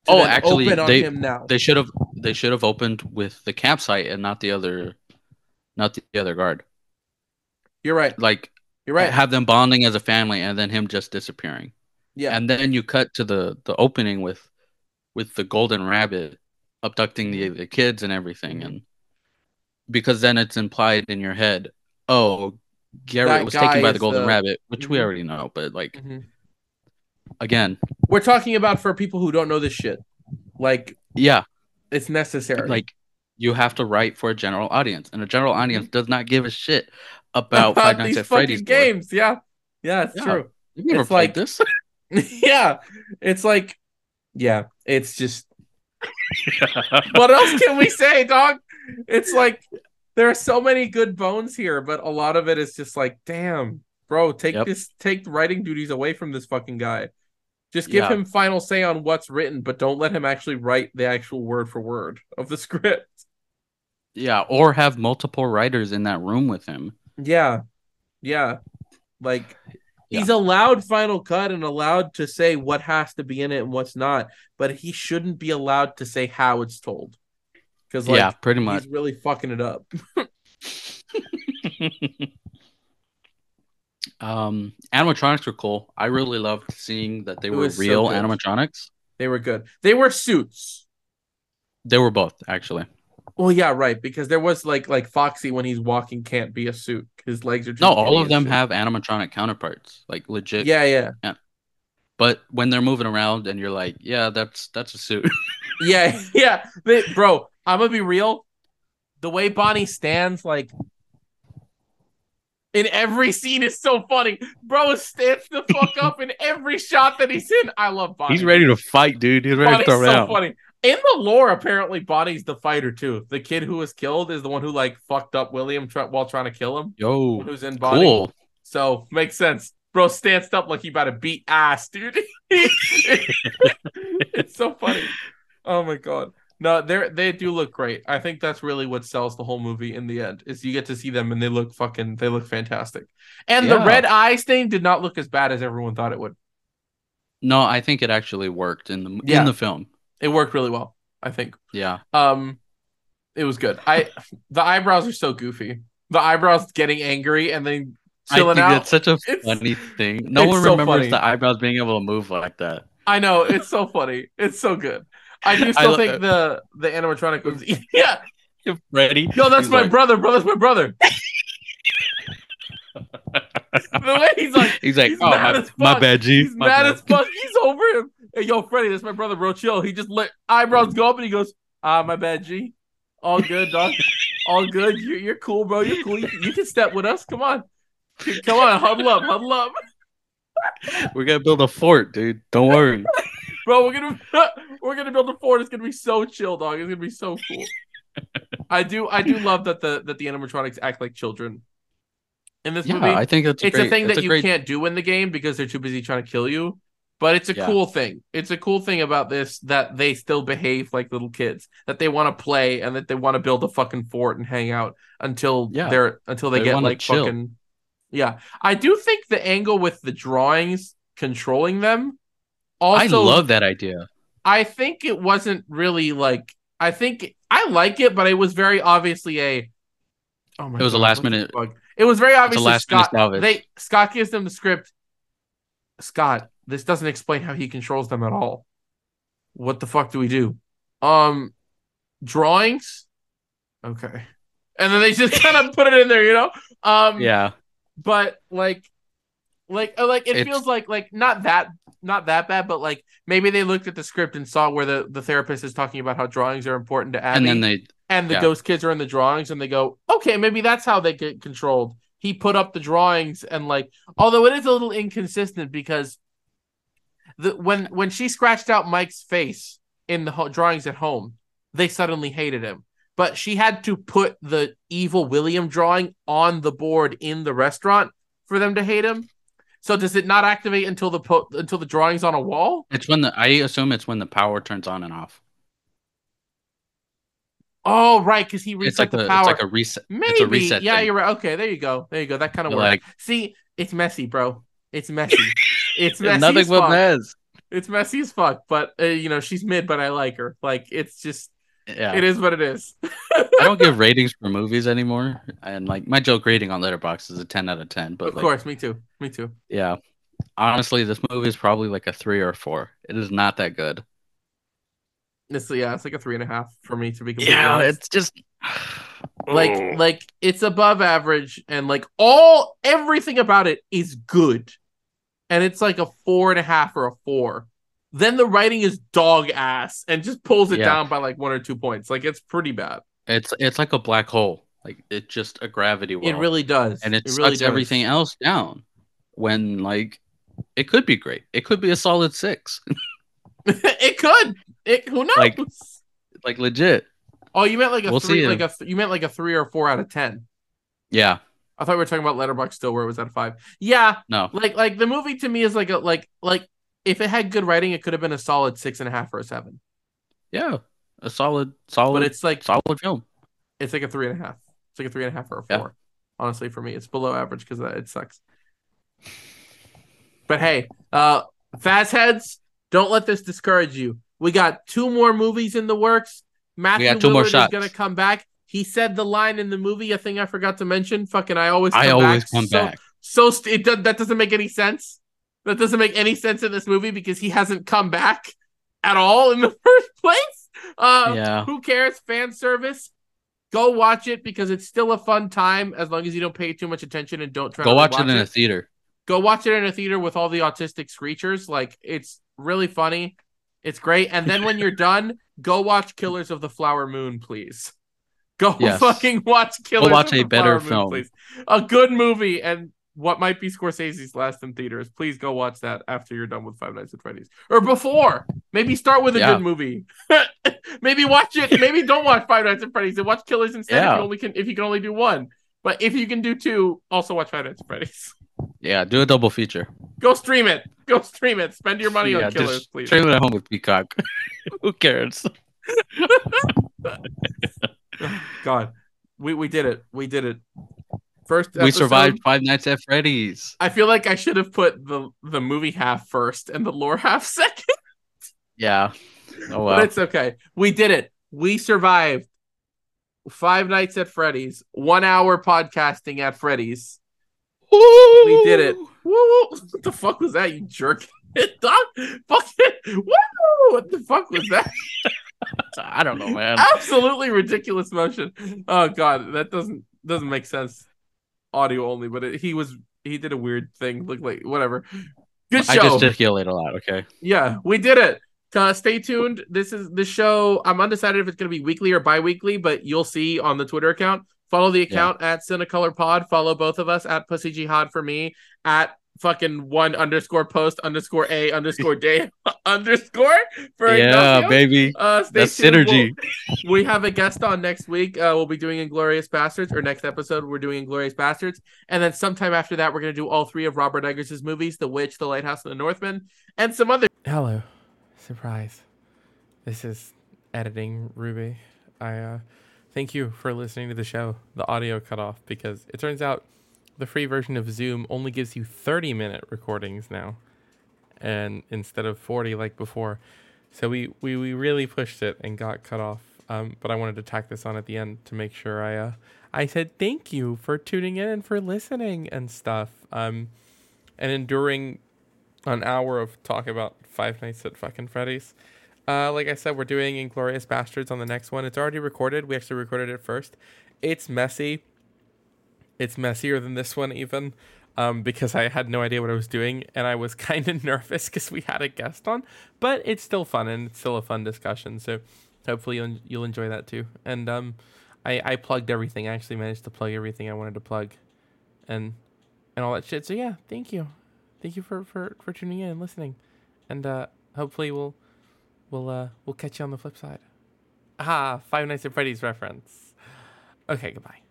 Oh, actually, they-. They should have they should have opened with the campsite and not the other not the other guard. You're right. Like You're right. have them bonding as a family and then him just disappearing. Yeah. And then you cut to the the opening with with the golden rabbit abducting the, the kids and everything and because then it's implied in your head, oh, Garrett That was taken by the golden the- rabbit, which we Mhm. already know, but like Mhm. again, We're talking about for people who don't know this shit. Like yeah, it's necessary. like you have to write for a general audience, and a general audience does not give a shit about, Mm-hmm. about Five Nights these at Freddy's. games. Yeah, yeah, it's Yeah. true. It's played like- this. [LAUGHS] yeah, it's like, yeah, it's just. [LAUGHS] what else can we say, dog? It's like there are so many good bones here, but a lot of it is just like, damn, bro, take Yep. this, take writing duties away from this fucking guy. Just give Yeah. him final say on what's written, but don't let him actually write the actual word for word of the [LAUGHS] script. Yeah, or have multiple writers in that room with him. Yeah. Yeah. Like Yeah. he's allowed final cut and allowed to say what has to be in it and what's not, but he shouldn't be allowed to say how it's told. Cuz like yeah, pretty much. he's really fucking it up. [LAUGHS] um, animatronics were cool. I really loved seeing that they It were was so real animatronics. They were good. They were suits. They were both actually. Well, yeah, right. Because there was like like Foxy when he's walking can't be a suit. His legs are too No, all of them shit. have animatronic counterparts, like legit. Yeah, yeah, yeah. But when they're moving around, and you're like, yeah, that's that's a suit. [LAUGHS] yeah, yeah. They- bro, I'm gonna be real. The way Bonnie stands, like in every scene, is so funny. Bro stands the fuck [LAUGHS] up in every shot that he's in. I love Bonnie. He's ready to fight, dude. He's ready Bonnie's to throw so down. funny. In the lore, apparently Bonnie's the fighter too. The kid who was killed is the one who like fucked up William tr- while trying to kill him. Yo, Who's in Bonnie? cool. So makes sense. Bro stanced up like he about to beat ass, dude. [LAUGHS] it's so funny. Oh my god. No, they they do look great. I think that's really what sells the whole movie in the end. Is you get to see them and they look fucking they look fantastic. And the red eyes thing did not look as bad as everyone thought it would. No, I think it actually worked in the Yeah. in the film. It worked really well, I think. Yeah, Um it was good. I the eyebrows are so goofy. The eyebrows getting angry and then I chilling think out. that's such a It's- funny thing. No one so remembers funny. the eyebrows being able to move like that. I know it's so funny. It's so good. I do I still lo- think the the animatronic was [LAUGHS] yeah. Ready? Yo, that's He's my like- brother. Bro, that's my brother. [LAUGHS] the way he's like, He's like, he's oh my, my bad, G. he's my mad bad." as fuck. He's over him. Hey, yo, Freddy, that's my brother, bro. Chill. He just let eyebrows go up and he goes, ah, my bad, G. All good, dog. All good. You're, you're cool, bro. You're cool. You, can- you can step with us. Come on. Come on, huddle up, huddle up. [LAUGHS] We're gonna build a fort, dude. Don't worry. [LAUGHS] Bro, we're gonna [LAUGHS] we're gonna build a fort. It's gonna be so chill, dog. It's gonna be so cool. I do I do love that the that the animatronics act like children in this yeah, movie. I think that's it's great, a thing that's that you great, can't do in the game because they're too busy trying to kill you. But it's a Yeah. cool thing. It's a cool thing about this that they still behave like little kids, that they want to play and that they want to build a fucking fort and hang out until Yeah. they're until they, They get like chill. fucking Yeah. I do think the angle with the drawings controlling them also I love that idea. I think it wasn't really like I think I like it, but it was very obviously a. Oh my It was a last minute-? It was very obviously Scott. They Scott gives them the script. Scott, this doesn't explain how he controls them at all. What the fuck do we do? Um, drawings. Okay, and then they just kind of [LAUGHS] put it in there, you know. Um, Yeah, but like like uh, like it It's- feels like like not that not that bad but like maybe they looked at the script and saw where the the therapist is talking about how drawings are important to Abby and and, then they and the yeah. ghost kids are in the drawings and they go okay maybe that's how they get controlled he put up the drawings and like although it is a little inconsistent because the when when she scratched out Mike's face in the ho- drawings at home they suddenly hated him but she had to put the evil William drawing on the board in the restaurant for them to hate him. So does it not activate until the po- until the drawing's on a wall? it's when the I assume it's when the power turns on and off. Oh, right, because he It's resets like the a, power. it's like a reset. Maybe. It's a reset. yeah, thing. you're right. Okay, there you go. There you go. That kind of works. like- See, it's messy, bro. It's messy. [LAUGHS] It's messy. Nothing as but mess. It's messy as fuck. But uh, you know, she's mid, but I like her. Like it's just, Yeah, it is what it is. [LAUGHS] I don't give [LAUGHS] ratings for movies anymore, and like my joke rating on Letterboxd is a ten out of ten. But of like, course, me too. Me too. yeah, honestly, this movie is probably like a three or a four. It is not that good. It's yeah, it's like a three and a half for me to be completely honest. it's just like like it's above average and like all everything about it is good and it's like a four and a half or a four then the writing is dog ass and just pulls it Yeah. down by like one or two points like it's pretty bad it's it's like a black hole. Like it's just a gravity well. it really does and it, it sucks really does. everything else down. When like it could be great. It could be a solid six. [LAUGHS] [LAUGHS] it could it who knows Like- like legit. oh you meant like a We'll three see. like a you meant like a three or four out of ten Yeah. I thought we were talking about Letterboxd still where it was at a five yeah No. like like the movie to me is like a like like if it had good writing it could have been a solid six and a half or a seven Yeah. A solid solid but it's like solid film. it's like a three and a half. It's like a three and a half or a Yeah. four. Honestly, for me, it's below average because it sucks. But hey, uh, Faz heads, don't let this discourage you. We got two more movies in the works. Matthew got two Lillard more is gonna come back. He said the line in the movie, a thing I forgot to mention. Fucking, I always, I always back. come so, back. So st- it that doesn't make any sense. That doesn't make any sense in this movie because he hasn't come back at all in the [LAUGHS] first place. Uh, Yeah. Who cares? Fan service. Go watch it because it's still a fun time as long as you don't pay too much attention and don't try Go to watch it rewatch in a theater. go watch it in a theater with all the autistic screechers. Like it's really funny. It's great. And then when you're [LAUGHS] done, go watch Killers of the Flower Moon, please. Go Yes. fucking watch Killers. watch a better Flower film. please. A good movie and what might be Scorsese's last in theaters. Please go watch that after you're done with Five Nights at Freddy's or before. Maybe start with a Yeah. good movie. [LAUGHS] maybe watch it. Maybe [LAUGHS] don't watch Five Nights at Freddy's and watch Killers instead. If you only can, if you can only do one. But if you can do two, also watch Five Nights at Freddy's. [LAUGHS] Yeah, do a double feature. Go stream it. Go stream it. Spend your money yeah, on Killers, just please. stream it at home with Peacock. Who cares? [LAUGHS] God, we we did it. We did it. First, We survived Five Nights at Freddy's. I feel like I should have put the the movie half first and the lore [LAUGHS] half second, Yeah. Oh but well. it's okay. We did it. We survived. Five Nights at Freddy's. One hour podcasting at Freddy's. We did it. Woo! What the fuck was that? You jerk. [LAUGHS] Dog. Fucking. Woo! What the fuck was that? I don't know, man. absolutely ridiculous motion. Oh god, that doesn't doesn't make sense. Audio only, but it, he was he did a weird thing. Look like whatever. Good show. I gesticulate a lot. Okay. Yeah, we did it. Uh, stay tuned. This is the show. I'm undecided if it's going to be weekly or bi-weekly, but you'll see on the Twitter account. Follow the account at Cinecolor Pod. Follow both of us at Pussy Jihad for me at fucking one underscore post underscore a underscore day [LAUGHS] underscore for yeah, Ignacio. baby. Uh, stay That's tuned. synergy. We'll- we have a guest on next week. Uh, we'll be doing Inglourious Basterds, or next episode we're doing Inglourious Basterds, and then sometime after that we're gonna do all three of Robert Eggers' movies: The Witch, The Lighthouse, and The Northman, and some other. Hello, surprise! This is editing Ruby. I uh, thank you for listening to the show. The audio cut off because it turns out the free version of Zoom only gives you 30 minute recordings now, and instead of 40 like before. So we, we, we really pushed it and got cut off. Um, but I wanted to tack this on at the end to make sure I uh, I said thank you for tuning in and for listening and stuff. Um, and enduring an hour of talk about Five Nights at fucking Freddy's. Uh, like I said, we're doing Inglourious Basterds on the next one. It's already recorded. We actually recorded it first. It's messy. It's messier than this one even, um, because I had no idea what I was doing and I was [LAUGHS] kind of nervous because we had a guest on. But it's still fun and it's still a fun discussion. So hopefully you'll, you'll enjoy that too. And um, I I plugged everything. I actually managed to plug everything I wanted to plug, and and all that shit. So yeah, thank you, thank you for for for tuning in and listening, and uh, hopefully we'll we'll uh we'll catch you on the flip side. Ah, Five Nights at Freddy's reference. Okay, goodbye.